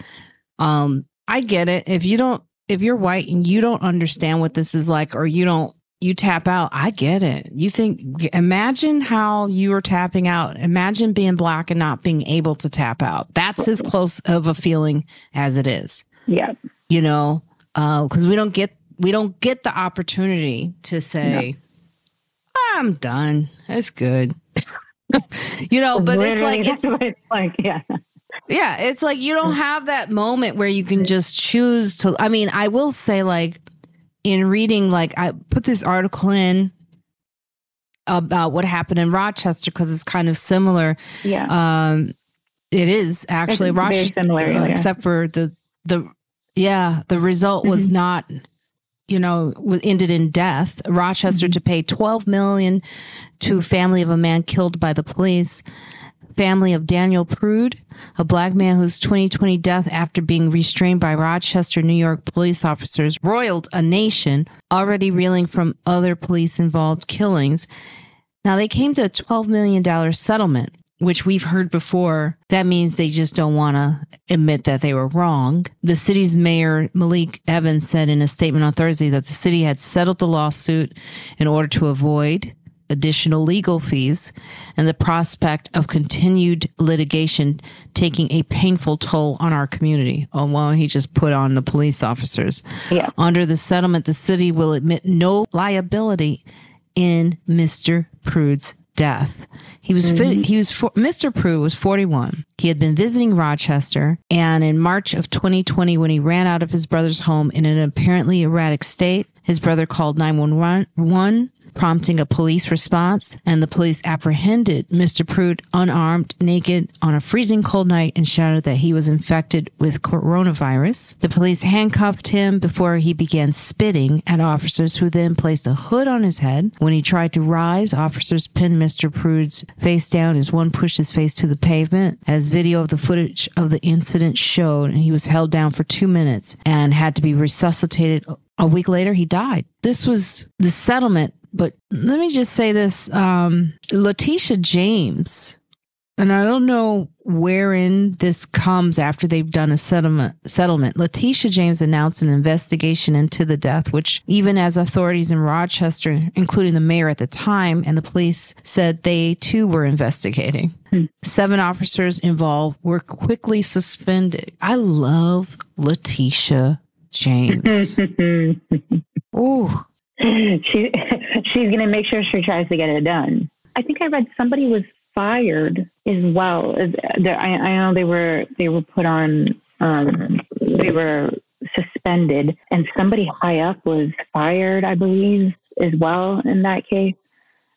Um, I get it. If you don't if you're white and you don't understand what this is like or you don't you tap out. I get it. You think, imagine how you are tapping out. Imagine being black and not being able to tap out. That's as close of a feeling as it is. Yeah. You know, because uh, we don't get we don't get the opportunity to say, no. "I'm done. That's good." you know, but Literally, it's like it's, it's like yeah. Yeah, it's like you don't have that moment where you can just choose to. I mean, I will say, like, in reading, like I put this article in about what happened in Rochester because it's kind of similar. Yeah. Um, it is actually it's Rochester, similar, yeah. except for the the yeah the result mm-hmm. was not you know ended in death. Rochester mm-hmm. to pay twelve million to family of a man killed by the police family of Daniel Prude, a black man whose 2020 death after being restrained by Rochester, New York police officers roiled a nation already reeling from other police involved killings. Now they came to a $12 million settlement. which we've heard before, that means they just don't want to admit that they were wrong. The city's mayor, Malik Evans, said in a statement on Thursday that the city had settled the lawsuit in order to avoid additional legal fees and the prospect of continued litigation taking a painful toll on our community. Although he just put on the police officers. Yeah. Under the settlement, the city will admit no liability in Mr. Prude's death. He was mm-hmm. he was Mr. Prude was 41. He had been visiting Rochester and in March of 2020 when he ran out of his brother's home in an apparently erratic state, his brother called 911 prompting a police response, and the police apprehended Mr. Prude unarmed, naked, on a freezing cold night and shouted that he was infected with coronavirus. The police handcuffed him before he began spitting at officers who then placed a hood on his head. When he tried to rise, officers pinned Mr. Prude's face down as one pushed his face to the pavement. As video of the footage of the incident showed, he was held down for two minutes and had to be resuscitated a week later, he died. This was the settlement but let me just say this um, Letitia James, and I don't know wherein this comes after they've done a settlement settlement. Letitia James announced an investigation into the death, which even as authorities in Rochester, including the mayor at the time and the police said they too were investigating. Hmm. Seven officers involved were quickly suspended. I love Letitia James. Ooh, she she's going to make sure she tries to get it done. I think I read somebody was fired as well. I, I know they were they were put on um, they were suspended, and somebody high up was fired, I believe, as well in that case.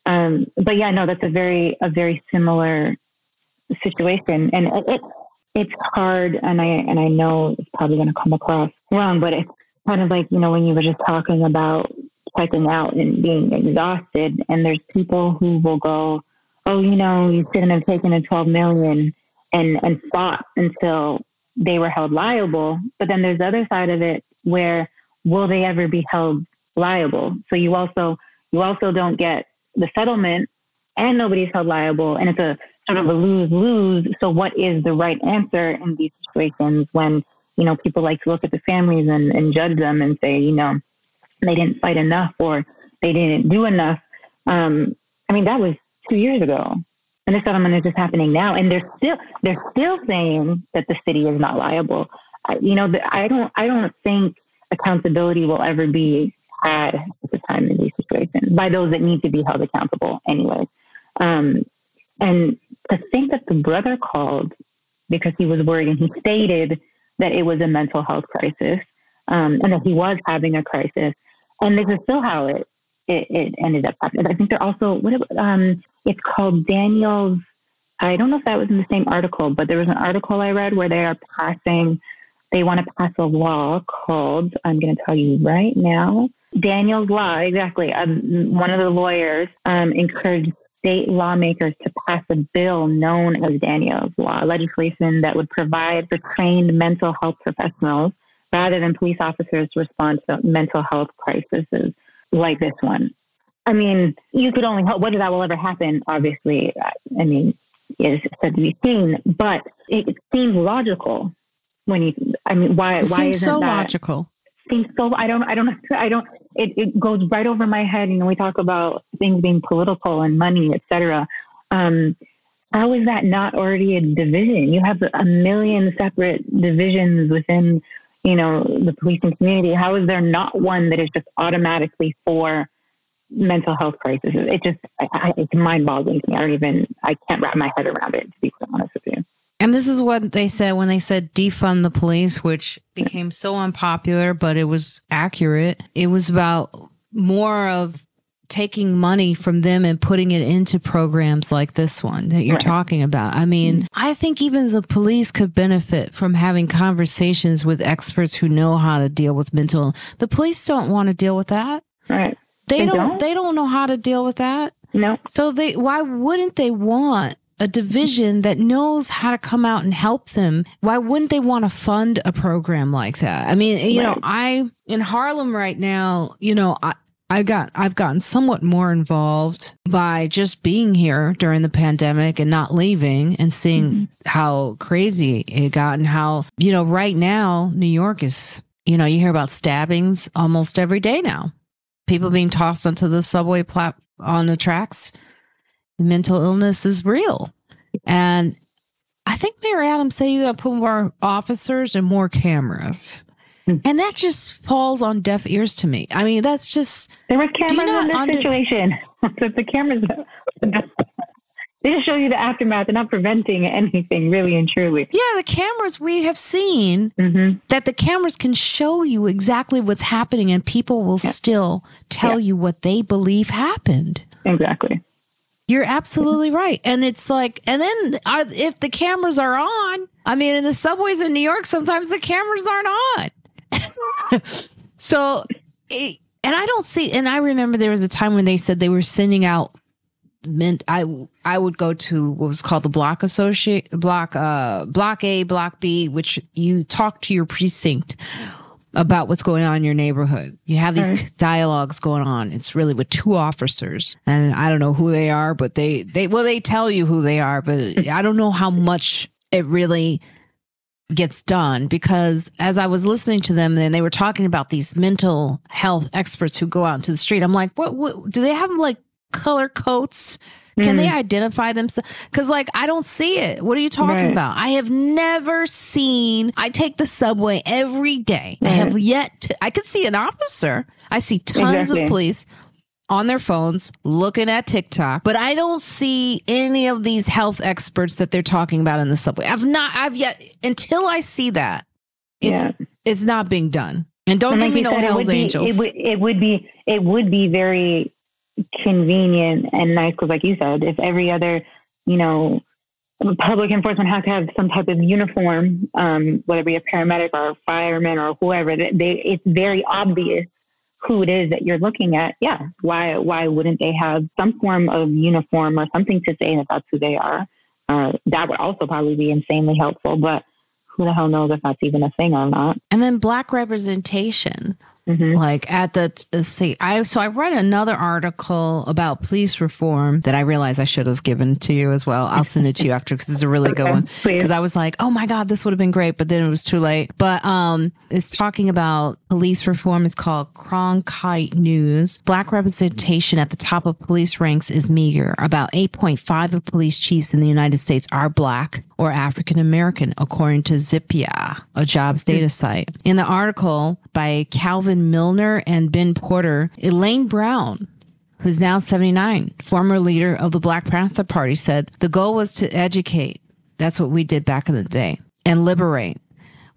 Um, but yeah, no, that's a very a very similar situation, and it, it it's hard, and I and I know it's probably going to come across wrong, but it's kind of like you know when you were just talking about checking out and being exhausted. And there's people who will go, oh, you know, you shouldn't have taken a 12 million and, and fought until they were held liable. But then there's the other side of it where will they ever be held liable? So you also, you also don't get the settlement and nobody's held liable. And it's a sort of a lose lose. So what is the right answer in these situations when, you know, people like to look at the families and, and judge them and say, you know, they didn't fight enough or they didn't do enough. Um, I mean, that was two years ago. And this settlement is just happening now. And they're still, they're still saying that the city is not liable. you know, I don't, I don't think accountability will ever be had at the time in these situations by those that need to be held accountable anyway. Um, and to think that the brother called because he was worried and he stated that it was a mental health crisis um, and that he was having a crisis and this is still how it it, it ended up happening. I think they're also what um, it's called Daniel's. I don't know if that was in the same article, but there was an article I read where they are passing. They want to pass a law called. I'm going to tell you right now. Daniel's law, exactly. Um, one of the lawyers um, encouraged state lawmakers to pass a bill known as Daniel's Law, legislation that would provide for trained mental health professionals rather than police officers respond to mental health crises like this one. I mean, you could only hope whether that will ever happen. Obviously, I mean, is said to be seen, but it, seems logical when you. I mean, why? It why seems isn't so that, logical? Seems so. I don't. I don't. I don't. It, it goes right over my head. You know, we talk about things being political and money, etc. Um, how is that not already a division? You have a million separate divisions within you know, the policing community, how is there not one that is just automatically for mental health crises? It just, I, it's mind boggling to me. I don't even, I can't wrap my head around it, to be honest with you. And this is what they said when they said defund the police, which became so unpopular, but it was accurate. It was about more of taking money from them and putting it into programs like this one that you're right. talking about. I mean. I think even the police could benefit from having conversations with experts who know how to deal with mental. The police don't want to deal with that. Right. They, they don't, don't they don't know how to deal with that. No. So they why wouldn't they want a division that knows how to come out and help them. Why wouldn't they want to fund a program like that? I mean, you right. know, I in Harlem right now, you know, I, I got I've gotten somewhat more involved by just being here during the pandemic and not leaving and seeing mm-hmm. how crazy it got and how you know right now New York is you know you hear about stabbings almost every day now. People being tossed onto the subway plat on the tracks. Mental illness is real. And I think Mayor Adams said you got to put more officers and more cameras. And that just falls on deaf ears to me. I mean, that's just there was cameras in this under- situation. so the cameras, they just show you the aftermath. They're not preventing anything, really and truly. Yeah, the cameras we have seen mm-hmm. that the cameras can show you exactly what's happening, and people will yeah. still tell yeah. you what they believe happened. Exactly. You're absolutely right. And it's like, and then are, if the cameras are on, I mean, in the subways in New York, sometimes the cameras aren't on. so, and I don't see, and I remember there was a time when they said they were sending out meant I I would go to what was called the block associate block uh block A block B which you talk to your precinct about what's going on in your neighborhood. You have these right. dialogues going on. It's really with two officers, and I don't know who they are, but they they well they tell you who they are, but I don't know how much it really gets done because as I was listening to them, then they were talking about these mental health experts who go out into the street. I'm like, what, what do they have like color coats? Can mm. they identify themselves? Because, like, I don't see it. What are you talking right. about? I have never seen, I take the subway every day. Right. I have yet to, I could see an officer. I see tons exactly. of police on their phones looking at TikTok, but I don't see any of these health experts that they're talking about in the subway. I've not, I've yet, until I see that, it's, yeah. it's not being done. And don't and give like me no said, Hell's Angels. it, would, it would be, it would be very convenient and nice because, like you said, if every other, you know, public enforcement has to have some type of uniform, um, whether it be a paramedic or a fireman or whoever, they, it's very obvious who it is that you're looking at. Yeah, why why wouldn't they have some form of uniform or something to say that that's who they are? Uh, that would also probably be insanely helpful, but who the hell knows if that's even a thing or not? And then black representation. Mm-hmm. Like at the, see, I so I read another article about police reform that I realized I should have given to you as well. I'll send it to you after because it's a really okay, good one. Because I was like, oh my god, this would have been great, but then it was too late. But um, it's talking about police reform. It's called Cronkite News. Black representation at the top of police ranks is meager. About 8.5 of police chiefs in the United States are black or African American, according to Zippia, a jobs data site. In the article by Calvin Milner and Ben Porter, Elaine Brown, who's now 79, former leader of the Black Panther Party, said the goal was to educate. That's what we did back in the day and liberate.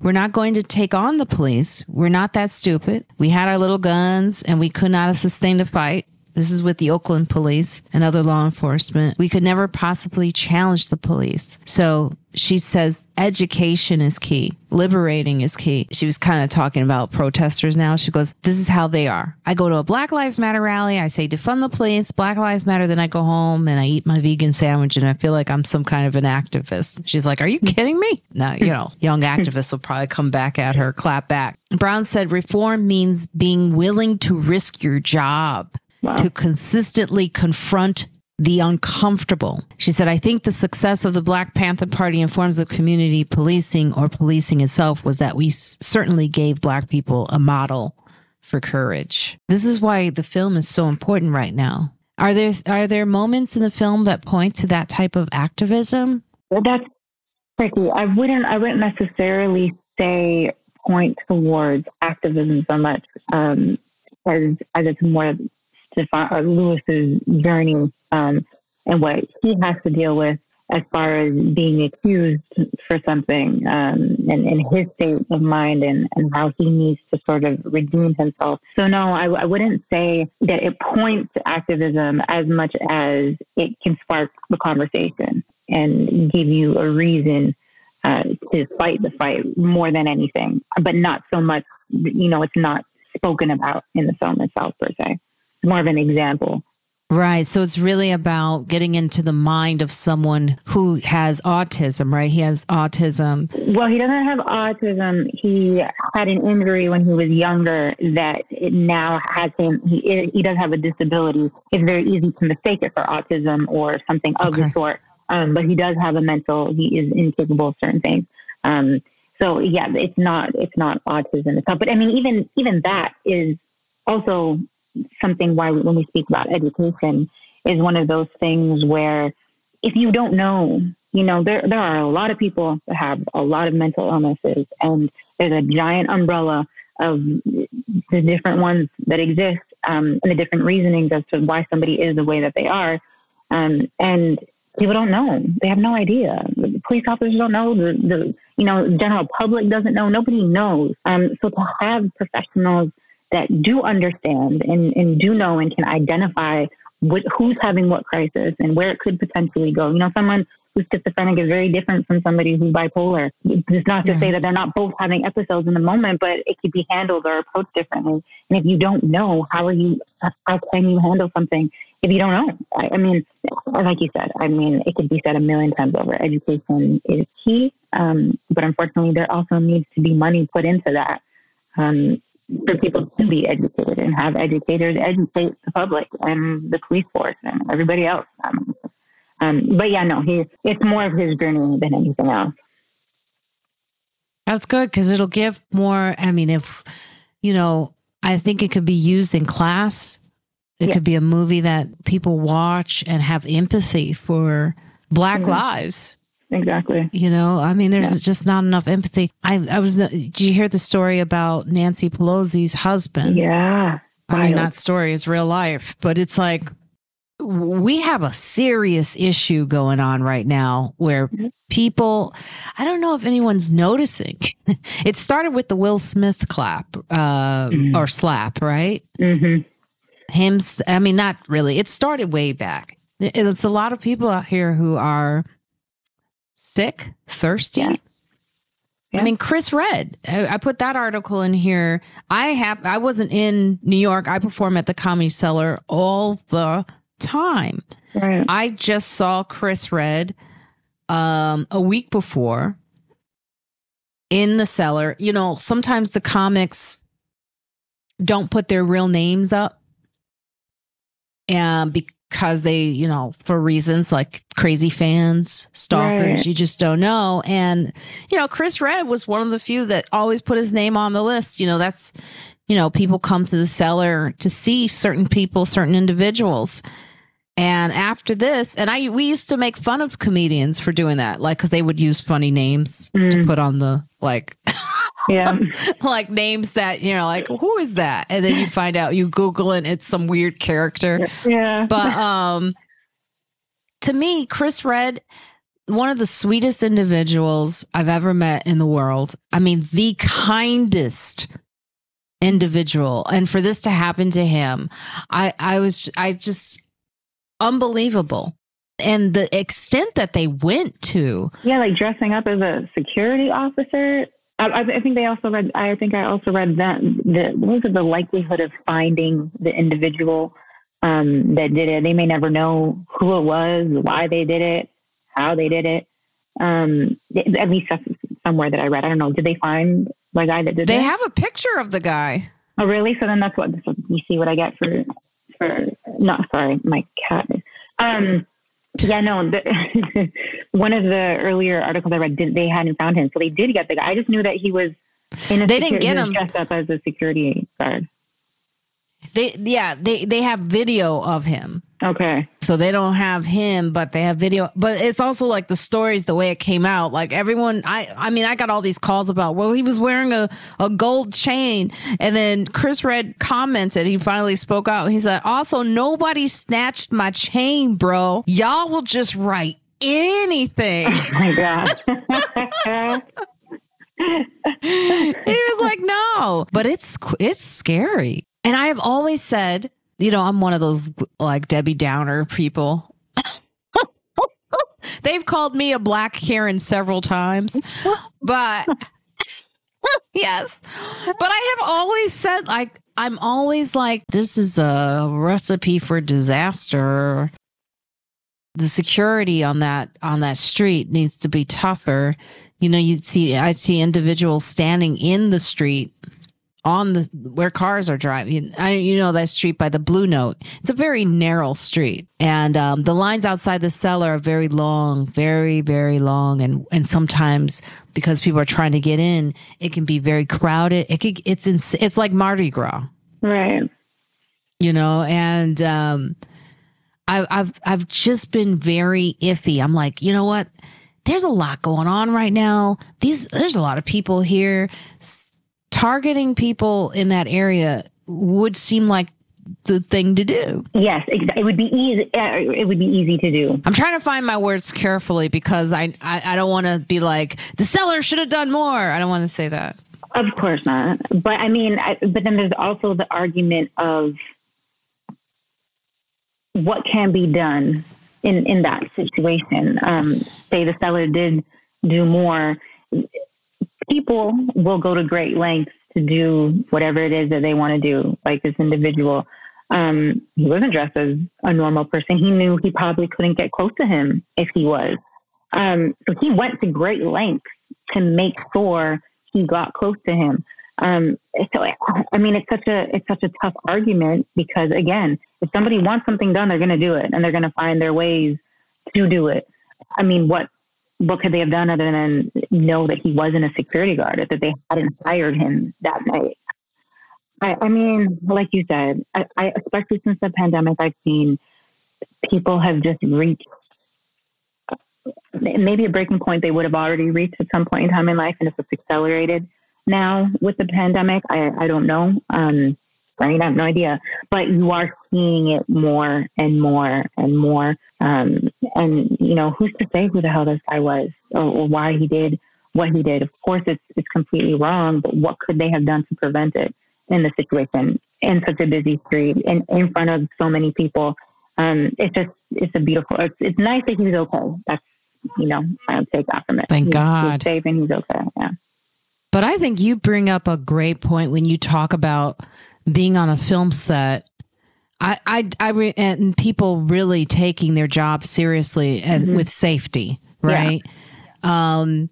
We're not going to take on the police. We're not that stupid. We had our little guns and we could not have sustained a fight. This is with the Oakland police and other law enforcement. We could never possibly challenge the police. So she says education is key. Liberating is key. She was kind of talking about protesters now. She goes, This is how they are. I go to a Black Lives Matter rally. I say, defund the police, Black Lives Matter. Then I go home and I eat my vegan sandwich and I feel like I'm some kind of an activist. She's like, Are you kidding me? Now, you know, young activists will probably come back at her, clap back. Brown said, Reform means being willing to risk your job wow. to consistently confront the uncomfortable. She said, I think the success of the Black Panther Party in forms of community policing or policing itself was that we certainly gave Black people a model for courage. This is why the film is so important right now. Are there are there moments in the film that point to that type of activism? Well, that's tricky. I wouldn't I wouldn't necessarily say point towards activism so much um, as as it's more Stephan, uh, Lewis's journey um, and what he has to deal with as far as being accused for something um, and, and, his state of mind and, and how he needs to sort of redeem himself. So, no, I, I wouldn't say that it points to activism as much as it can spark the conversation and give you a reason uh, to fight the fight more than anything, but not so much, you know, it's not spoken about in the film itself per se It's more of an example. Right. So it's really about getting into the mind of someone who has autism, right? He has autism. Well, he doesn't have autism. He had an injury when he was younger that it now has him. He, he does have a disability. It's very easy to mistake it for autism or something of okay. the sort. Um, but he does have a mental, he is incapable of certain things. Um, so yeah, it's not, it's not autism itself. But I mean, even, even that is also something why when we speak about education is one of those things where if you don't know, you know, there there are a lot of people that have a lot of mental illnesses and there's a giant umbrella of the different ones that exist um, and the different reasonings as to why somebody is the way that they are. Um, and people don't know. They have no idea. The police officers don't know. The, the you know general public doesn't know. Nobody knows. Um, so to have professionals that do understand and, and do know and can identify what, who's having what crisis and where it could potentially go. You know, someone who's schizophrenic is very different from somebody who's bipolar. It's not to yeah. say that they're not both having episodes in the moment, but it could be handled or approached differently. And if you don't know, how are you? How can you handle something if you don't know? I, I mean, like you said, I mean, it could be said a million times over. Education is key, um, but unfortunately, there also needs to be money put into that. Um, for people to be educated and have educators educate the public and the police force and everybody else. Um, um, but yeah, no, he it's more of his journey than anything else. That's good because it'll give more. I mean, if you know, I think it could be used in class. It yeah. could be a movie that people watch and have empathy for Black mm-hmm. lives exactly. You know, I mean, there's yeah. just not enough empathy. I, I was, did you hear the story about Nancy Pelosi's husband? Yeah. I mean, that story is real life, but it's like, we have a serious issue going on right now where people, I don't know if anyone's noticing. it started with the Will Smith clap uh, mm-hmm. or slap, right? Mm-hmm. Him, I mean, not really. It started way back. It's a lot of people out here who are sick, thirsty. Yeah. Yeah. I mean, Chris Redd. I, put that article in here. I have. I wasn't in New York. I perform at the Comedy Cellar all the time. Right. I just saw Chris Redd um, a week before in the cellar. You know, sometimes the comics don't put their real names up, and be- because they, you know, for reasons like crazy fans, stalkers, right. you just don't know. And, you know, Chris Redd was one of the few that always put his name on the list. You know, that's, you know, people come to the cellar to see certain people, certain individuals. And after this, and I, we used to make fun of comedians for doing that, like, cause they would use funny names mm. to put on the, like, yeah. Like names that you know like who is that? And then you find out you google and it's some weird character. Yeah. But um to me chris redd one of the sweetest individuals i've ever met in the world. I mean the kindest individual. And for this to happen to him i i was i just unbelievable. And the extent that they went to. Yeah like dressing up as a security officer I, I, think they also read. I think I also read that the what was it, the likelihood of finding the individual um, that did it. They may never know who it was, why they did it, how they did it. Um, at least that's somewhere that I read. I don't know. Did they find the guy that did they it? They have a picture of the guy. Oh, really? So then that's what you see. What I get for for not sorry, my cat. Um, yeah, no. The, one of the earlier articles I read, did, they hadn't found him, so they did get the guy. I just knew that he was in a. They didn't get him dressed up as a security guard. They yeah they they have video of him. Okay. So they don't have him, but they have video. But it's also like the stories, the way it came out. Like everyone, I I mean, I got all these calls about, well, he was wearing a, a gold chain. And then Chris Redd commented, he finally spoke out. He said, also, nobody snatched my chain, bro. Y'all will just write anything. Oh my God. he was like, no, but it's it's scary. And I have always said, you know, I'm one of those like Debbie Downer people. They've called me a black Karen several times, but yes, but I have always said like I'm always like, this is a recipe for disaster. The security on that on that street needs to be tougher. You know, you'd see I'd see individuals standing in the street on the where cars are driving. I, you know that street by the Blue Note. It's a very narrow street, and um, the lines outside the cellar are very long, very very long, and and sometimes because people are trying to get in, it can be very crowded. It could, it's in, it's like Mardi Gras, right? You know, and um, I, I've I've just been very iffy. I'm like, you know what? There's a lot going on right now. These there's a lot of people here targeting people in that area would seem like the thing to do. Yes, it would be easy. Uh, it would be easy to do. I'm trying to find my words carefully because I I, I don't want to be like the cellar should have done more. I don't want to say that. Of course not. But I mean, I, but then there's also the argument of what can be done in in that situation. Um, say the cellar did do more people will go to great lengths to do whatever it is that they want to do. Like this individual, um, he wasn't dressed as a normal person. He knew he probably couldn't get close to him if he was. Um, so he went to great lengths to make sure he got close to him. Um, so I mean, it's such a it's such a tough argument because again, if somebody wants something done, they're going to do it, and they're going to find their ways to do it. I mean, what what could they have done other than know that he wasn't a security guard, or that they hadn't hired him that night? I, I mean, like you said, I, I, especially since the pandemic, I've seen people have just reached maybe a breaking point they would have already reached at some point in time in life, and if it's accelerated now with the pandemic, I, I don't know. Um, right? I have no idea. But you are seeing it more and more and more. Um, and, you know, who's to say who the hell this guy was or, or, why he did what he did? Of course, it's, it's completely wrong, but what could they have done to prevent it in the situation in such a busy street and in front of so many people? Um, it's just, it's a beautiful, it's, it's nice that he's okay. That's, you know, I don't take that from it. Thank he's, God. He's safe and he's okay. Yeah. But I think you bring up a great point when you talk about being on a film set I, I, I re, and people really taking their job seriously and mm-hmm. with safety, right? Yeah. Um,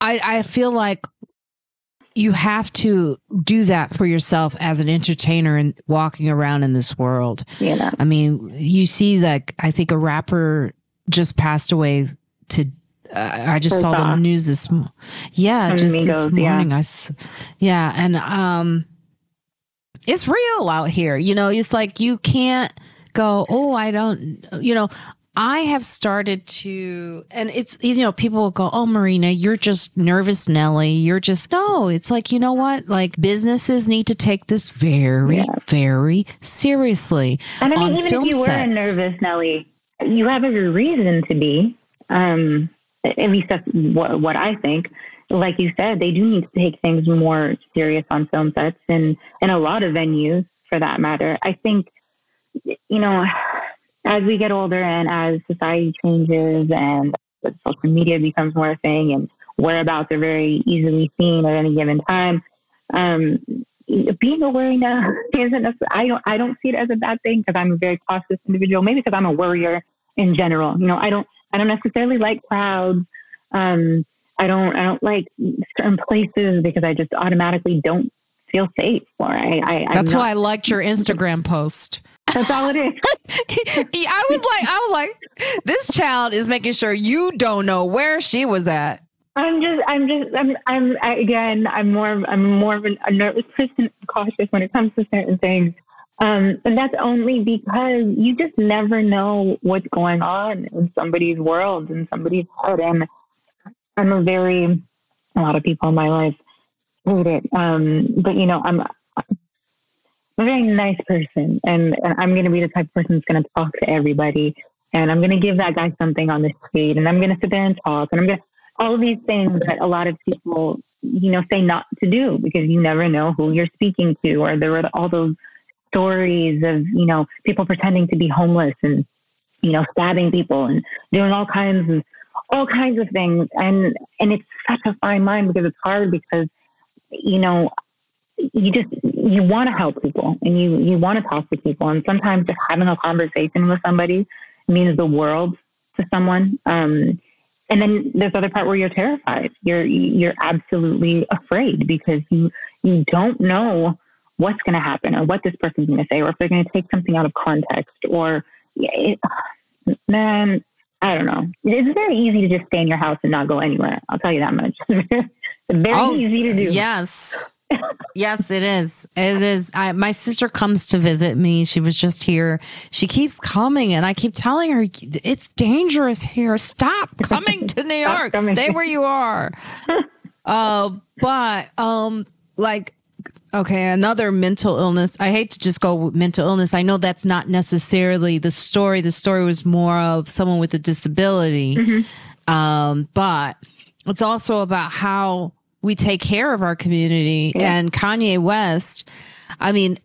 I, I feel like you have to do that for yourself as an entertainer and walking around in this world. Yeah. I mean, you see, like, I think a rapper just passed away to uh, I just saw the news this, morning. yeah, just this morning. Yeah. I, yeah, and um, it's real out here. You know, it's like you can't go, oh, I don't, you know, I have started to, and it's, you know, people will go, oh, Marina, you're just nervous, Nelly. You're just, no, it's like, you know what? Like businesses need to take this very, yeah. very seriously. And I mean, even if you sets. were a nervous Nelly, you have every reason to be. Um, at least that's what, what I think like you said, they do need to take things more serious on film sets and, and a lot of venues for that matter. I think, you know, as we get older and as society changes and social media becomes more a thing and whereabouts are very easily seen at any given time, um, being aware now isn't. A, I don't. I don't see it as a bad thing because I'm a very cautious individual. Maybe because I'm a worrier in general. You know, I don't. I don't necessarily like crowds. Um, I don't I don't like certain places because I just automatically don't feel safe for. I, I that's not, why I liked your Instagram post. That's all it is. I was like, I was like, this child is making sure you don't know where she was at. I'm just, I'm just, I'm, I'm again, I'm more, I'm more of a nervous person, cautious when it comes to certain things. Um, and that's only because you just never know what's going on in somebody's world and somebody's heart. And I'm a very, a lot of people in my life hate it. Um, but you know, I'm, I'm a very nice person and, and I'm going to be the type of person that's going to talk to everybody. And I'm going to give that guy something on the street and I'm going to sit there and talk and I'm going to, all these things that a lot of people, you know, say not to do because you never know who you're speaking to or there were all those stories of, you know, people pretending to be homeless and, you know, stabbing people and doing all kinds of all kinds of things. And, and it's such a fine line because it's hard because, you know, you just you want to help people and you you want to talk to people. And sometimes just having a conversation with somebody means the world to someone. Um, and then there's the other part where you're terrified. You're you're absolutely afraid because you you don't know what's going to happen or what this person's going to say or if they're going to take something out of context or man i don't know it's very easy to just stay in your house and not go anywhere i'll tell you that much very oh, easy to do yes yes, it is. It is. I, my sister comes to visit me. She was just here. She keeps coming, and I keep telling her it's dangerous here. Stop coming to New York. Stay where you are. uh, but um, like Okay, another mental illness. I hate to just go with mental illness. I know that's not necessarily the story. The story was more of someone with a disability. Mm-hmm. Um, but it's also about how we take care of our community. Yeah. And Kanye West, I mean,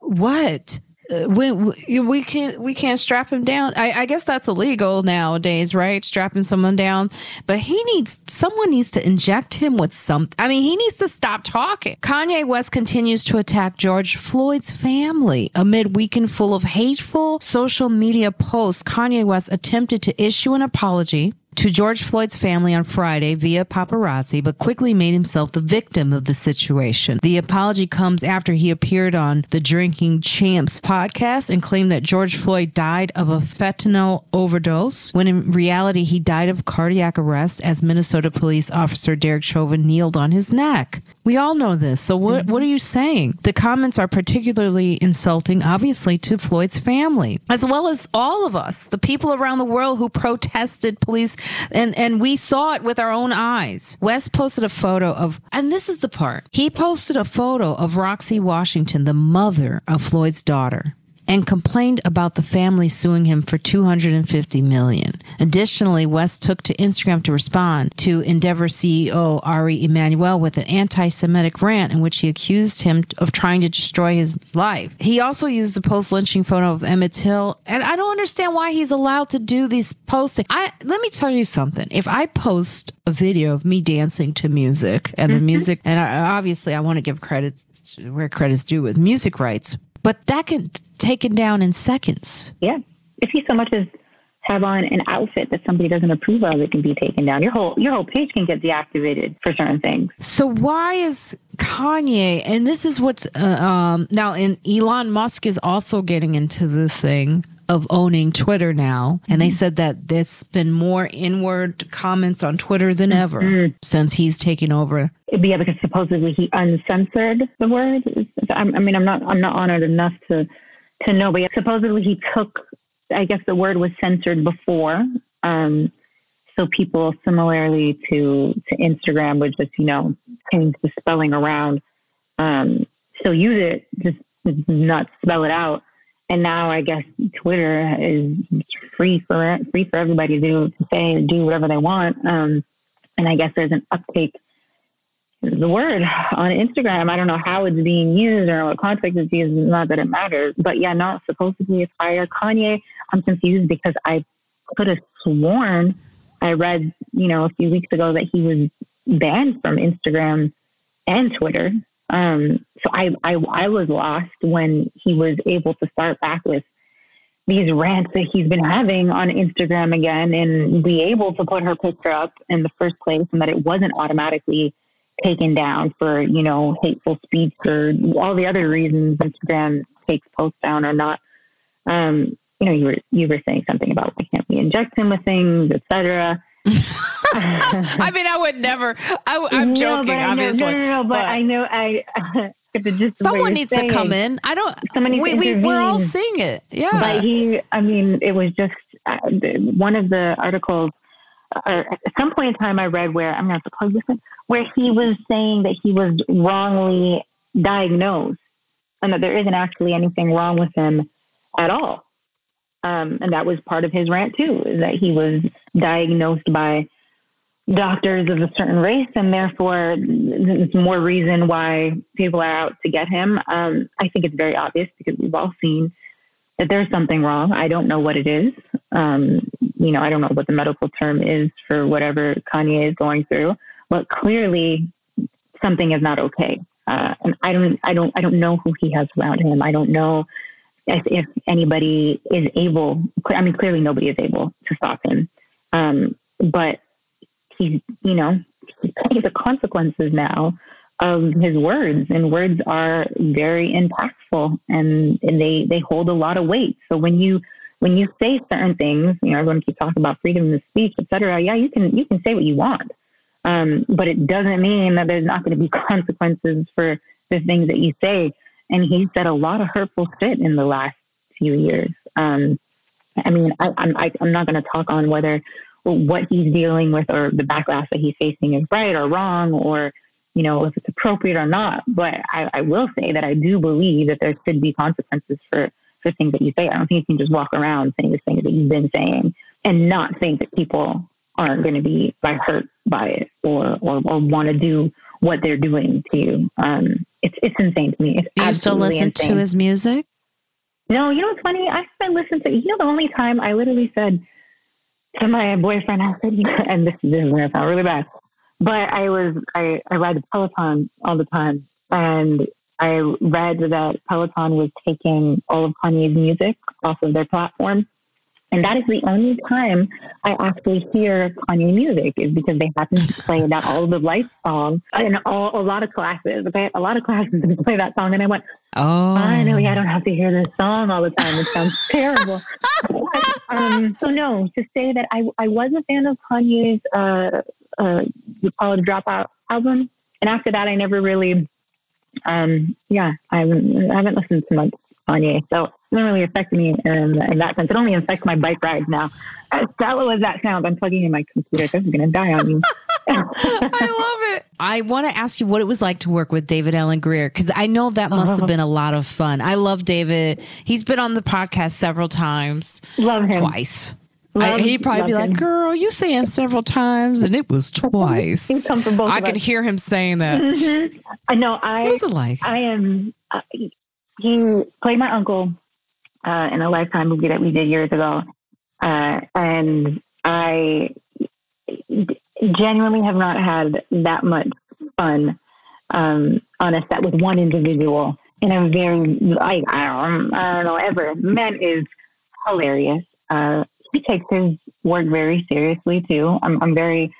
what? Uh, we, we can't we can't strap him down. I, I, guess that's illegal nowadays, right? Strapping someone down, but he needs someone needs to inject him with something. I mean, he needs to stop talking. Kanye West continues to attack George Floyd's family amid weekend full of hateful social media posts. Kanye West attempted to issue an apology to George Floyd's family on Friday via paparazzi, but quickly made himself the victim of the situation. The apology comes after he appeared on the Drinking Champs podcast and claimed that George Floyd died of a fentanyl overdose, when in reality he died of cardiac arrest as Minnesota police officer Derek Chauvin kneeled on his neck. We all know this. So what what are you saying? The comments are particularly insulting obviously to Floyd's family as well as all of us, the people around the world who protested police and and we saw it with our own eyes. West posted a photo of and this is the part. He posted a photo of Roxie Washington, the mother of Floyd's daughter and complained about the family suing him for 250 million. Additionally, West took to Instagram to respond to Endeavor CEO Ari Emanuel with an anti-Semitic rant in which he accused him of trying to destroy his life. He also used the post-lynching photo of Emmett Till, and I don't understand why he's allowed to do these posting. I let me tell you something. If I post a video of me dancing to music and the mm-hmm. music, and I, obviously I want to give credit where credit's due with music rights, but that can taken down in seconds. Yeah. If you so much as have on an outfit that somebody doesn't approve of, it can be taken down. Your whole your whole page can get deactivated for certain things. So why is Kanye? And this is what's uh, um, now. And Elon Musk is also getting into the thing of owning Twitter now. And they mm-hmm. said that there's been more N-word comments on Twitter than ever mm-hmm. since he's taken over. Yeah, because supposedly he uncensored the word. I mean, I'm not I'm not honored enough to to know, but supposedly he took. I guess the word was censored before. Um, so people similarly to to Instagram would just you know change the spelling around. Um, so use it, just not spell it out and now I guess Twitter is free for free for everybody to do to say do whatever they want. Um, and I guess there's an uptake the word on Instagram. I don't know how it's being used or what context it's used. Not that it matters, but yeah, no, supposedly it's fire. Kanye, I'm confused because I could have sworn I read, you know, a few weeks ago that he was banned from Instagram and Twitter. Um, so I, I, I was lost when he was able to start back with these rants that he's been having on Instagram again and be able to put her picture up in the first place and that it wasn't automatically taken down for, you know, hateful speech or all the other reasons Instagram takes posts down or not. Um, you know, you were you were saying something about why can't we inject him with things, etc. I mean, I would never. I, am joking, no, obviously. no, no, no, but, but I know I. just someone needs saying, to come in. I don't. Someone we, we we're all seeing it. Yeah. But he, I mean, it was just uh, one of the articles. Uh, at some point in time, I read where I'm going to plug this in, where he was saying that he was wrongly diagnosed, and that there isn't actually anything wrong with him at all. Um, and that was part of his rant too, is that he was diagnosed by doctors of a certain race, and therefore there's more reason why people are out to get him. Um, I think it's very obvious because we've all seen that there's something wrong. I don't know what it is. Um, you know, I don't know what the medical term is for whatever Kanye is going through, but clearly something is not okay. Uh, and I don't, I don't, I don't know who he has around him. I don't know if, if anybody is able. I mean, clearly nobody is able to stop him. Um, but he's, you know, he's paying the consequences now of his words, and words are very impactful, and, and they they hold a lot of weight. So when you when you say certain things, you know, everyone keeps talking about freedom of speech, et cetera. Yeah, you can you can say what you want, um, but it doesn't mean that there's not going to be consequences for the things that you say. And he said a lot of hurtful shit in the last few years. Um, I mean, I, I'm I, i am not going to talk on whether what he's dealing with or the backlash that he's facing is right or wrong or you know if it's appropriate or not. But I, I will say that I do believe that there should be consequences for for things that you say. I don't think you can just walk around saying the things that you've been saying and not think that people aren't going to be like hurt by it or or, or want to do what they're doing to you. Um, it's it's insane to me. It's do you still listen insane. to his music? No, you know what's funny? I haven't listened to. You know, the only time I literally said to my boyfriend, I said, you know, and this, this is going to sound really bad, but I was I I ride the Peloton all the time, and I read that Peloton was taking all of Kanye's music off of their platform. And that is the only time I actually hear Kanye music is because they happen to play that All the Life song in all, a lot of classes. Okay, a lot of classes play that song, and I went, "Oh, I know, yeah, I don't have to hear this song all the time. It sounds terrible." um, so no, to say that I I was a fan of Kanye's uh, uh, Dropout album, and after that, I never really um, yeah, I haven't, I haven't listened to much Kanye, so doesn't really affect me in, in that sense. It only affects my bike rides now. As shallow as that sounds, I'm plugging in my computer. This is going to die on me. I love it. I want to ask you what it was like to work with David Alan Grier because I know that must have uh-huh. been a lot of fun. I love David. He's been on the podcast several times. Love him twice. I, he'd probably be like, "Girl, you saying several times, and it was twice." He's comfortable. I could hear him saying that. Mm-hmm. I know. I what was it like? I am. Uh, he played my uncle uh, in a Lifetime movie that we did years ago, uh, and I genuinely have not had that much fun um, on a set with one individual. And I'm very like I don't, I don't know ever. Man is hilarious. Uh, he takes his work very seriously too. I'm, I'm very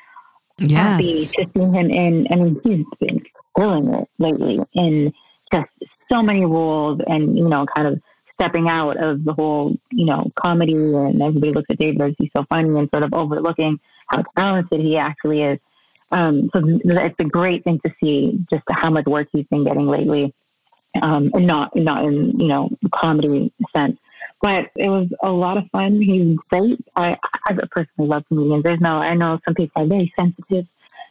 yes. happy to see him in. I mean, he's been killing it lately in just so many roles, and you know, kind of stepping out of the whole, you know, comedy. And everybody looks at David as he's so funny and sort of overlooking how talented he actually is. Um, so it's a great thing to see just how much work he's been getting lately, um, and not not in you know comedy sense. But it was a lot of fun. He's great. I, I personally love comedians. There's no, I know some people are very sensitive.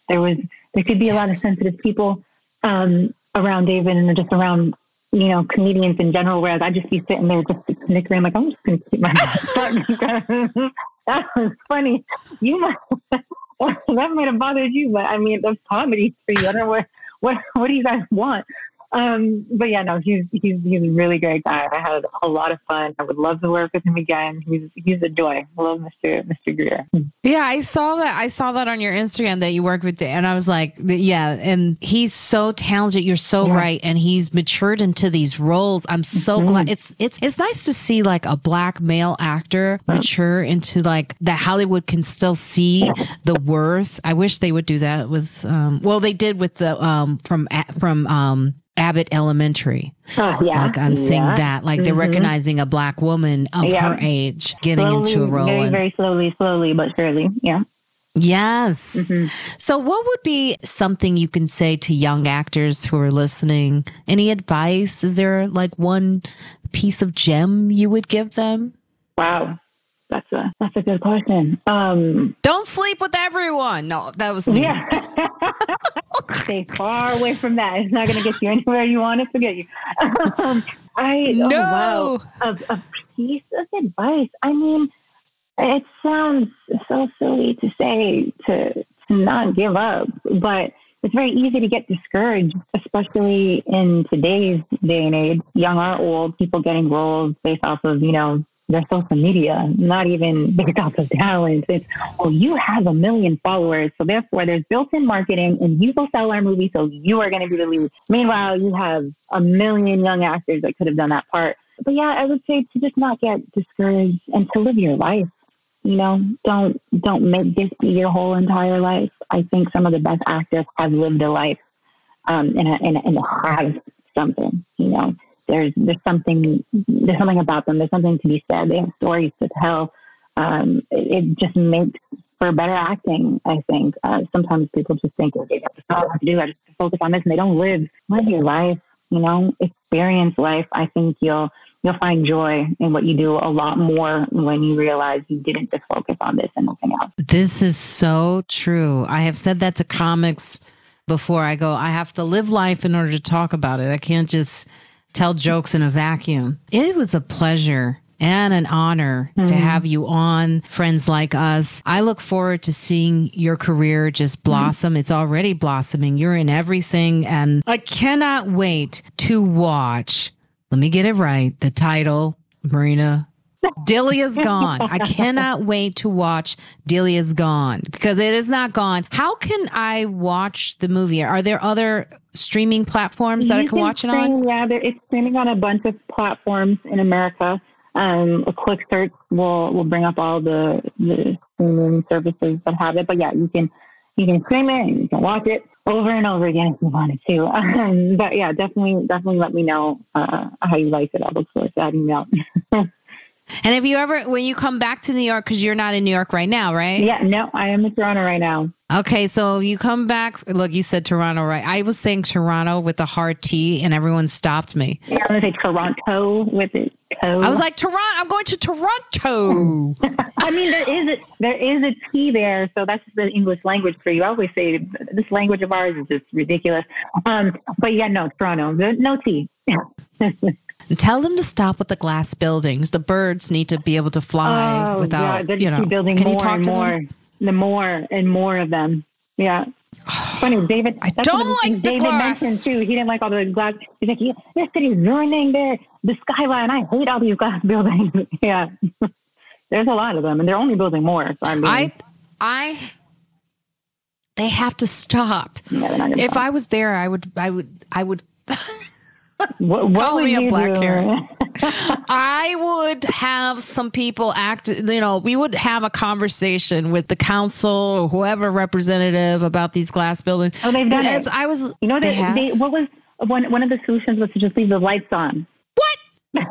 There was, there could be a lot of sensitive people um, around David and just around, you know, comedians in general. Whereas I'd just be sitting there just snickering, like I'm just going to keep my mouth shut. that was funny. You might that might have bothered you, but I mean, the comedy for you. I don't know what what what do you guys want? Um, but yeah, no, he's he's he's a really great guy. I had a lot of fun. I would love to work with him again. He's he's a joy. I love Mr. Mr. Grier. Yeah, I saw that. I saw that on your Instagram that you worked with, and I was like, yeah, and he's so talented. You're so yeah. right, and he's matured into these roles. I'm so mm-hmm. glad. It's it's it's nice to see like a black male actor mature into like that Hollywood can still see the worth. I wish they would do that with. Um, well, they did with the um from from um Abbott Elementary. Oh, yeah. Like I'm seeing yeah. that. Like they're mm-hmm. recognizing a black woman of yeah. her age getting slowly, into a role. Very, very slowly, slowly, but surely. Yeah. Yes. Mm-hmm. So, what would be something you can say to young actors who are listening? Any advice? Is there like one piece of gem you would give them? Wow. That's a that's a good question. Um, Don't sleep with everyone. No, that was me. Yeah. Stay far away from that. It's not going to get you anywhere you want it to get you. Um, I no. Oh, wow. A, a piece of advice. I mean, it sounds so silly to say to to not give up, but it's very easy to get discouraged, especially in today's day and age, young or old, people getting roles based off of, you know, their social media, not even based off of talent. It's, oh, you have a million followers, so therefore there's built-in marketing, and you will sell our movie, so you are going to be the lead. Meanwhile, you have a million young actors that could have done that part. But yeah, I would say to just not get discouraged and to live your life. You know, don't don't make this be your whole entire life. I think some of the best actors have lived a life um, and, and, and have something. You know, there's there's something there's something about them. There's something to be said. They have stories to tell. Um, it, it, just makes for better acting. I think uh, sometimes people just think okay, that's all I have to do. I just focus on this, and they don't live live your life. You know, experience life. I think you'll you'll find joy in what you do a lot more when you realize you didn't just focus on this and nothing else. This is so true. I have said that to comics before. I go, I have to live life in order to talk about it. I can't just tell jokes in a vacuum. It was a pleasure and an honor mm-hmm. to have you on Friends Like Us. I look forward to seeing your career just mm-hmm. blossom. Mm-hmm. It's already blossoming. You're in everything. And I cannot wait to watch. Let me get it right. The title, Marina Delia's gone. I cannot wait to watch Delia's gone because it is not gone. How can I watch the movie? Are there other streaming platforms that you I can, watch it on? Yeah, it's streaming on a bunch of platforms in America. Um, a quick search will will bring up all the the streaming services that have it. But yeah, you can you can stream it and you can watch it over and over again if you wanted to. Um, but yeah, definitely definitely let me know uh, how you like it. I'll look forward to that email. And have you ever, when you come back to New York, because you're not in New York right now, right? Yeah, no, I am in Toronto right now. Okay, so you come back. Look, you said Toronto, right? I was saying Toronto with a hard T, and everyone stopped me. Yeah, I'm going to say Toronto with it. I was like Toronto. I'm going to Toronto. I mean, there is a, there is a T there, so that's the English language for you. I always say this language of ours is just ridiculous. Um, but yeah, no, Toronto, no T. Tell them to stop with the glass buildings. The birds need to be able to fly oh, without, yeah, you know. Building can more you talk and to more, them? The more and more of them. Yeah. Funny, David. I don't like David glass. mentioned too. He didn't like all the glass. He's like, this city's ruining the the skyline. I hate all these glass buildings. yeah, there's a lot of them, and they're only building more. So I mean, I, I, they have to stop. Yeah, if stop. I was there, I would, I would, I would. What, what Call me a black Karen. I would have some people act, you know, we would have a conversation with the council or whoever representative about these glass buildings. Oh, they've done As it. I was, you know, they, they, what was one, one of the solutions was to just leave the lights on. What?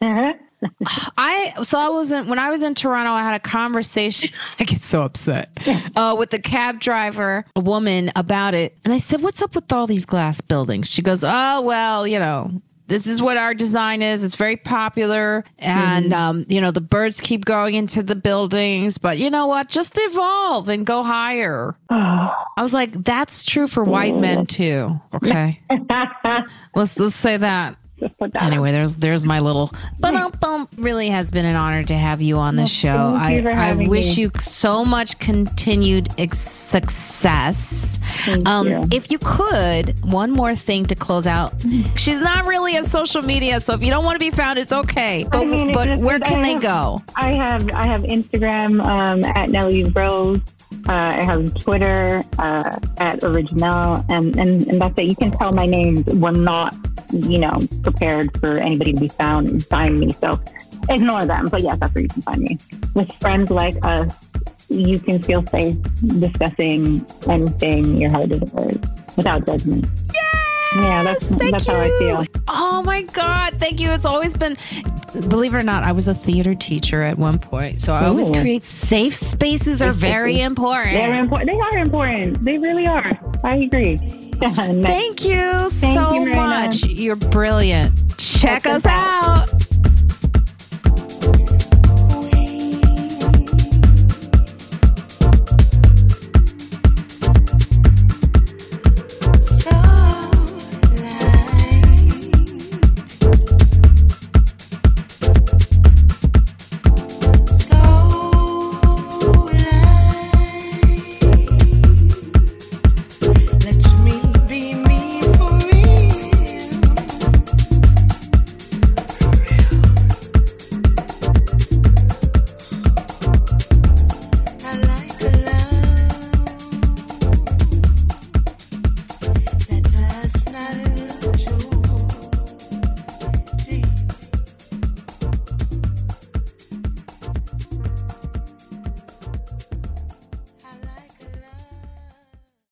uh-huh. I so I wasn't when I was in Toronto. I had a conversation. I get so upset uh, with the cab driver, a woman, about it, and I said, "What's up with all these glass buildings?" She goes, "Oh well, you know." This is what our design is. It's very popular, and mm-hmm. um, you know the birds keep going into the buildings. But you know what? Just evolve and go higher. I was like, that's true for white men too. Okay, let's let's say that just put that. Anyway, there's there's my little. But really has been an honor to have you on the well, show. I I wish me. you so much continued ex- success. Um, you. If you could, one more thing to close out. She's not really a social media, so if you don't want to be found, it's okay. But, I mean, but where can they go? I have I have Instagram um, at Nelly's Rose. Uh, I have Twitter uh, at Original, and, and, and that's it. You can tell my names were not, you know, prepared for anybody to be found and find me. So ignore them. But yes, that's where you can find me. With friends like us, you can feel safe discussing anything your heart desires without judgment. Yeah, that's that's you. how I feel. Oh my god, thank you. It's always been believe it or not, I was a theater teacher at one point. So I Ooh. always create safe spaces are very important. They're important. They are important. They really are. I agree. Thank you Thank so you, much. You're brilliant. Check us out.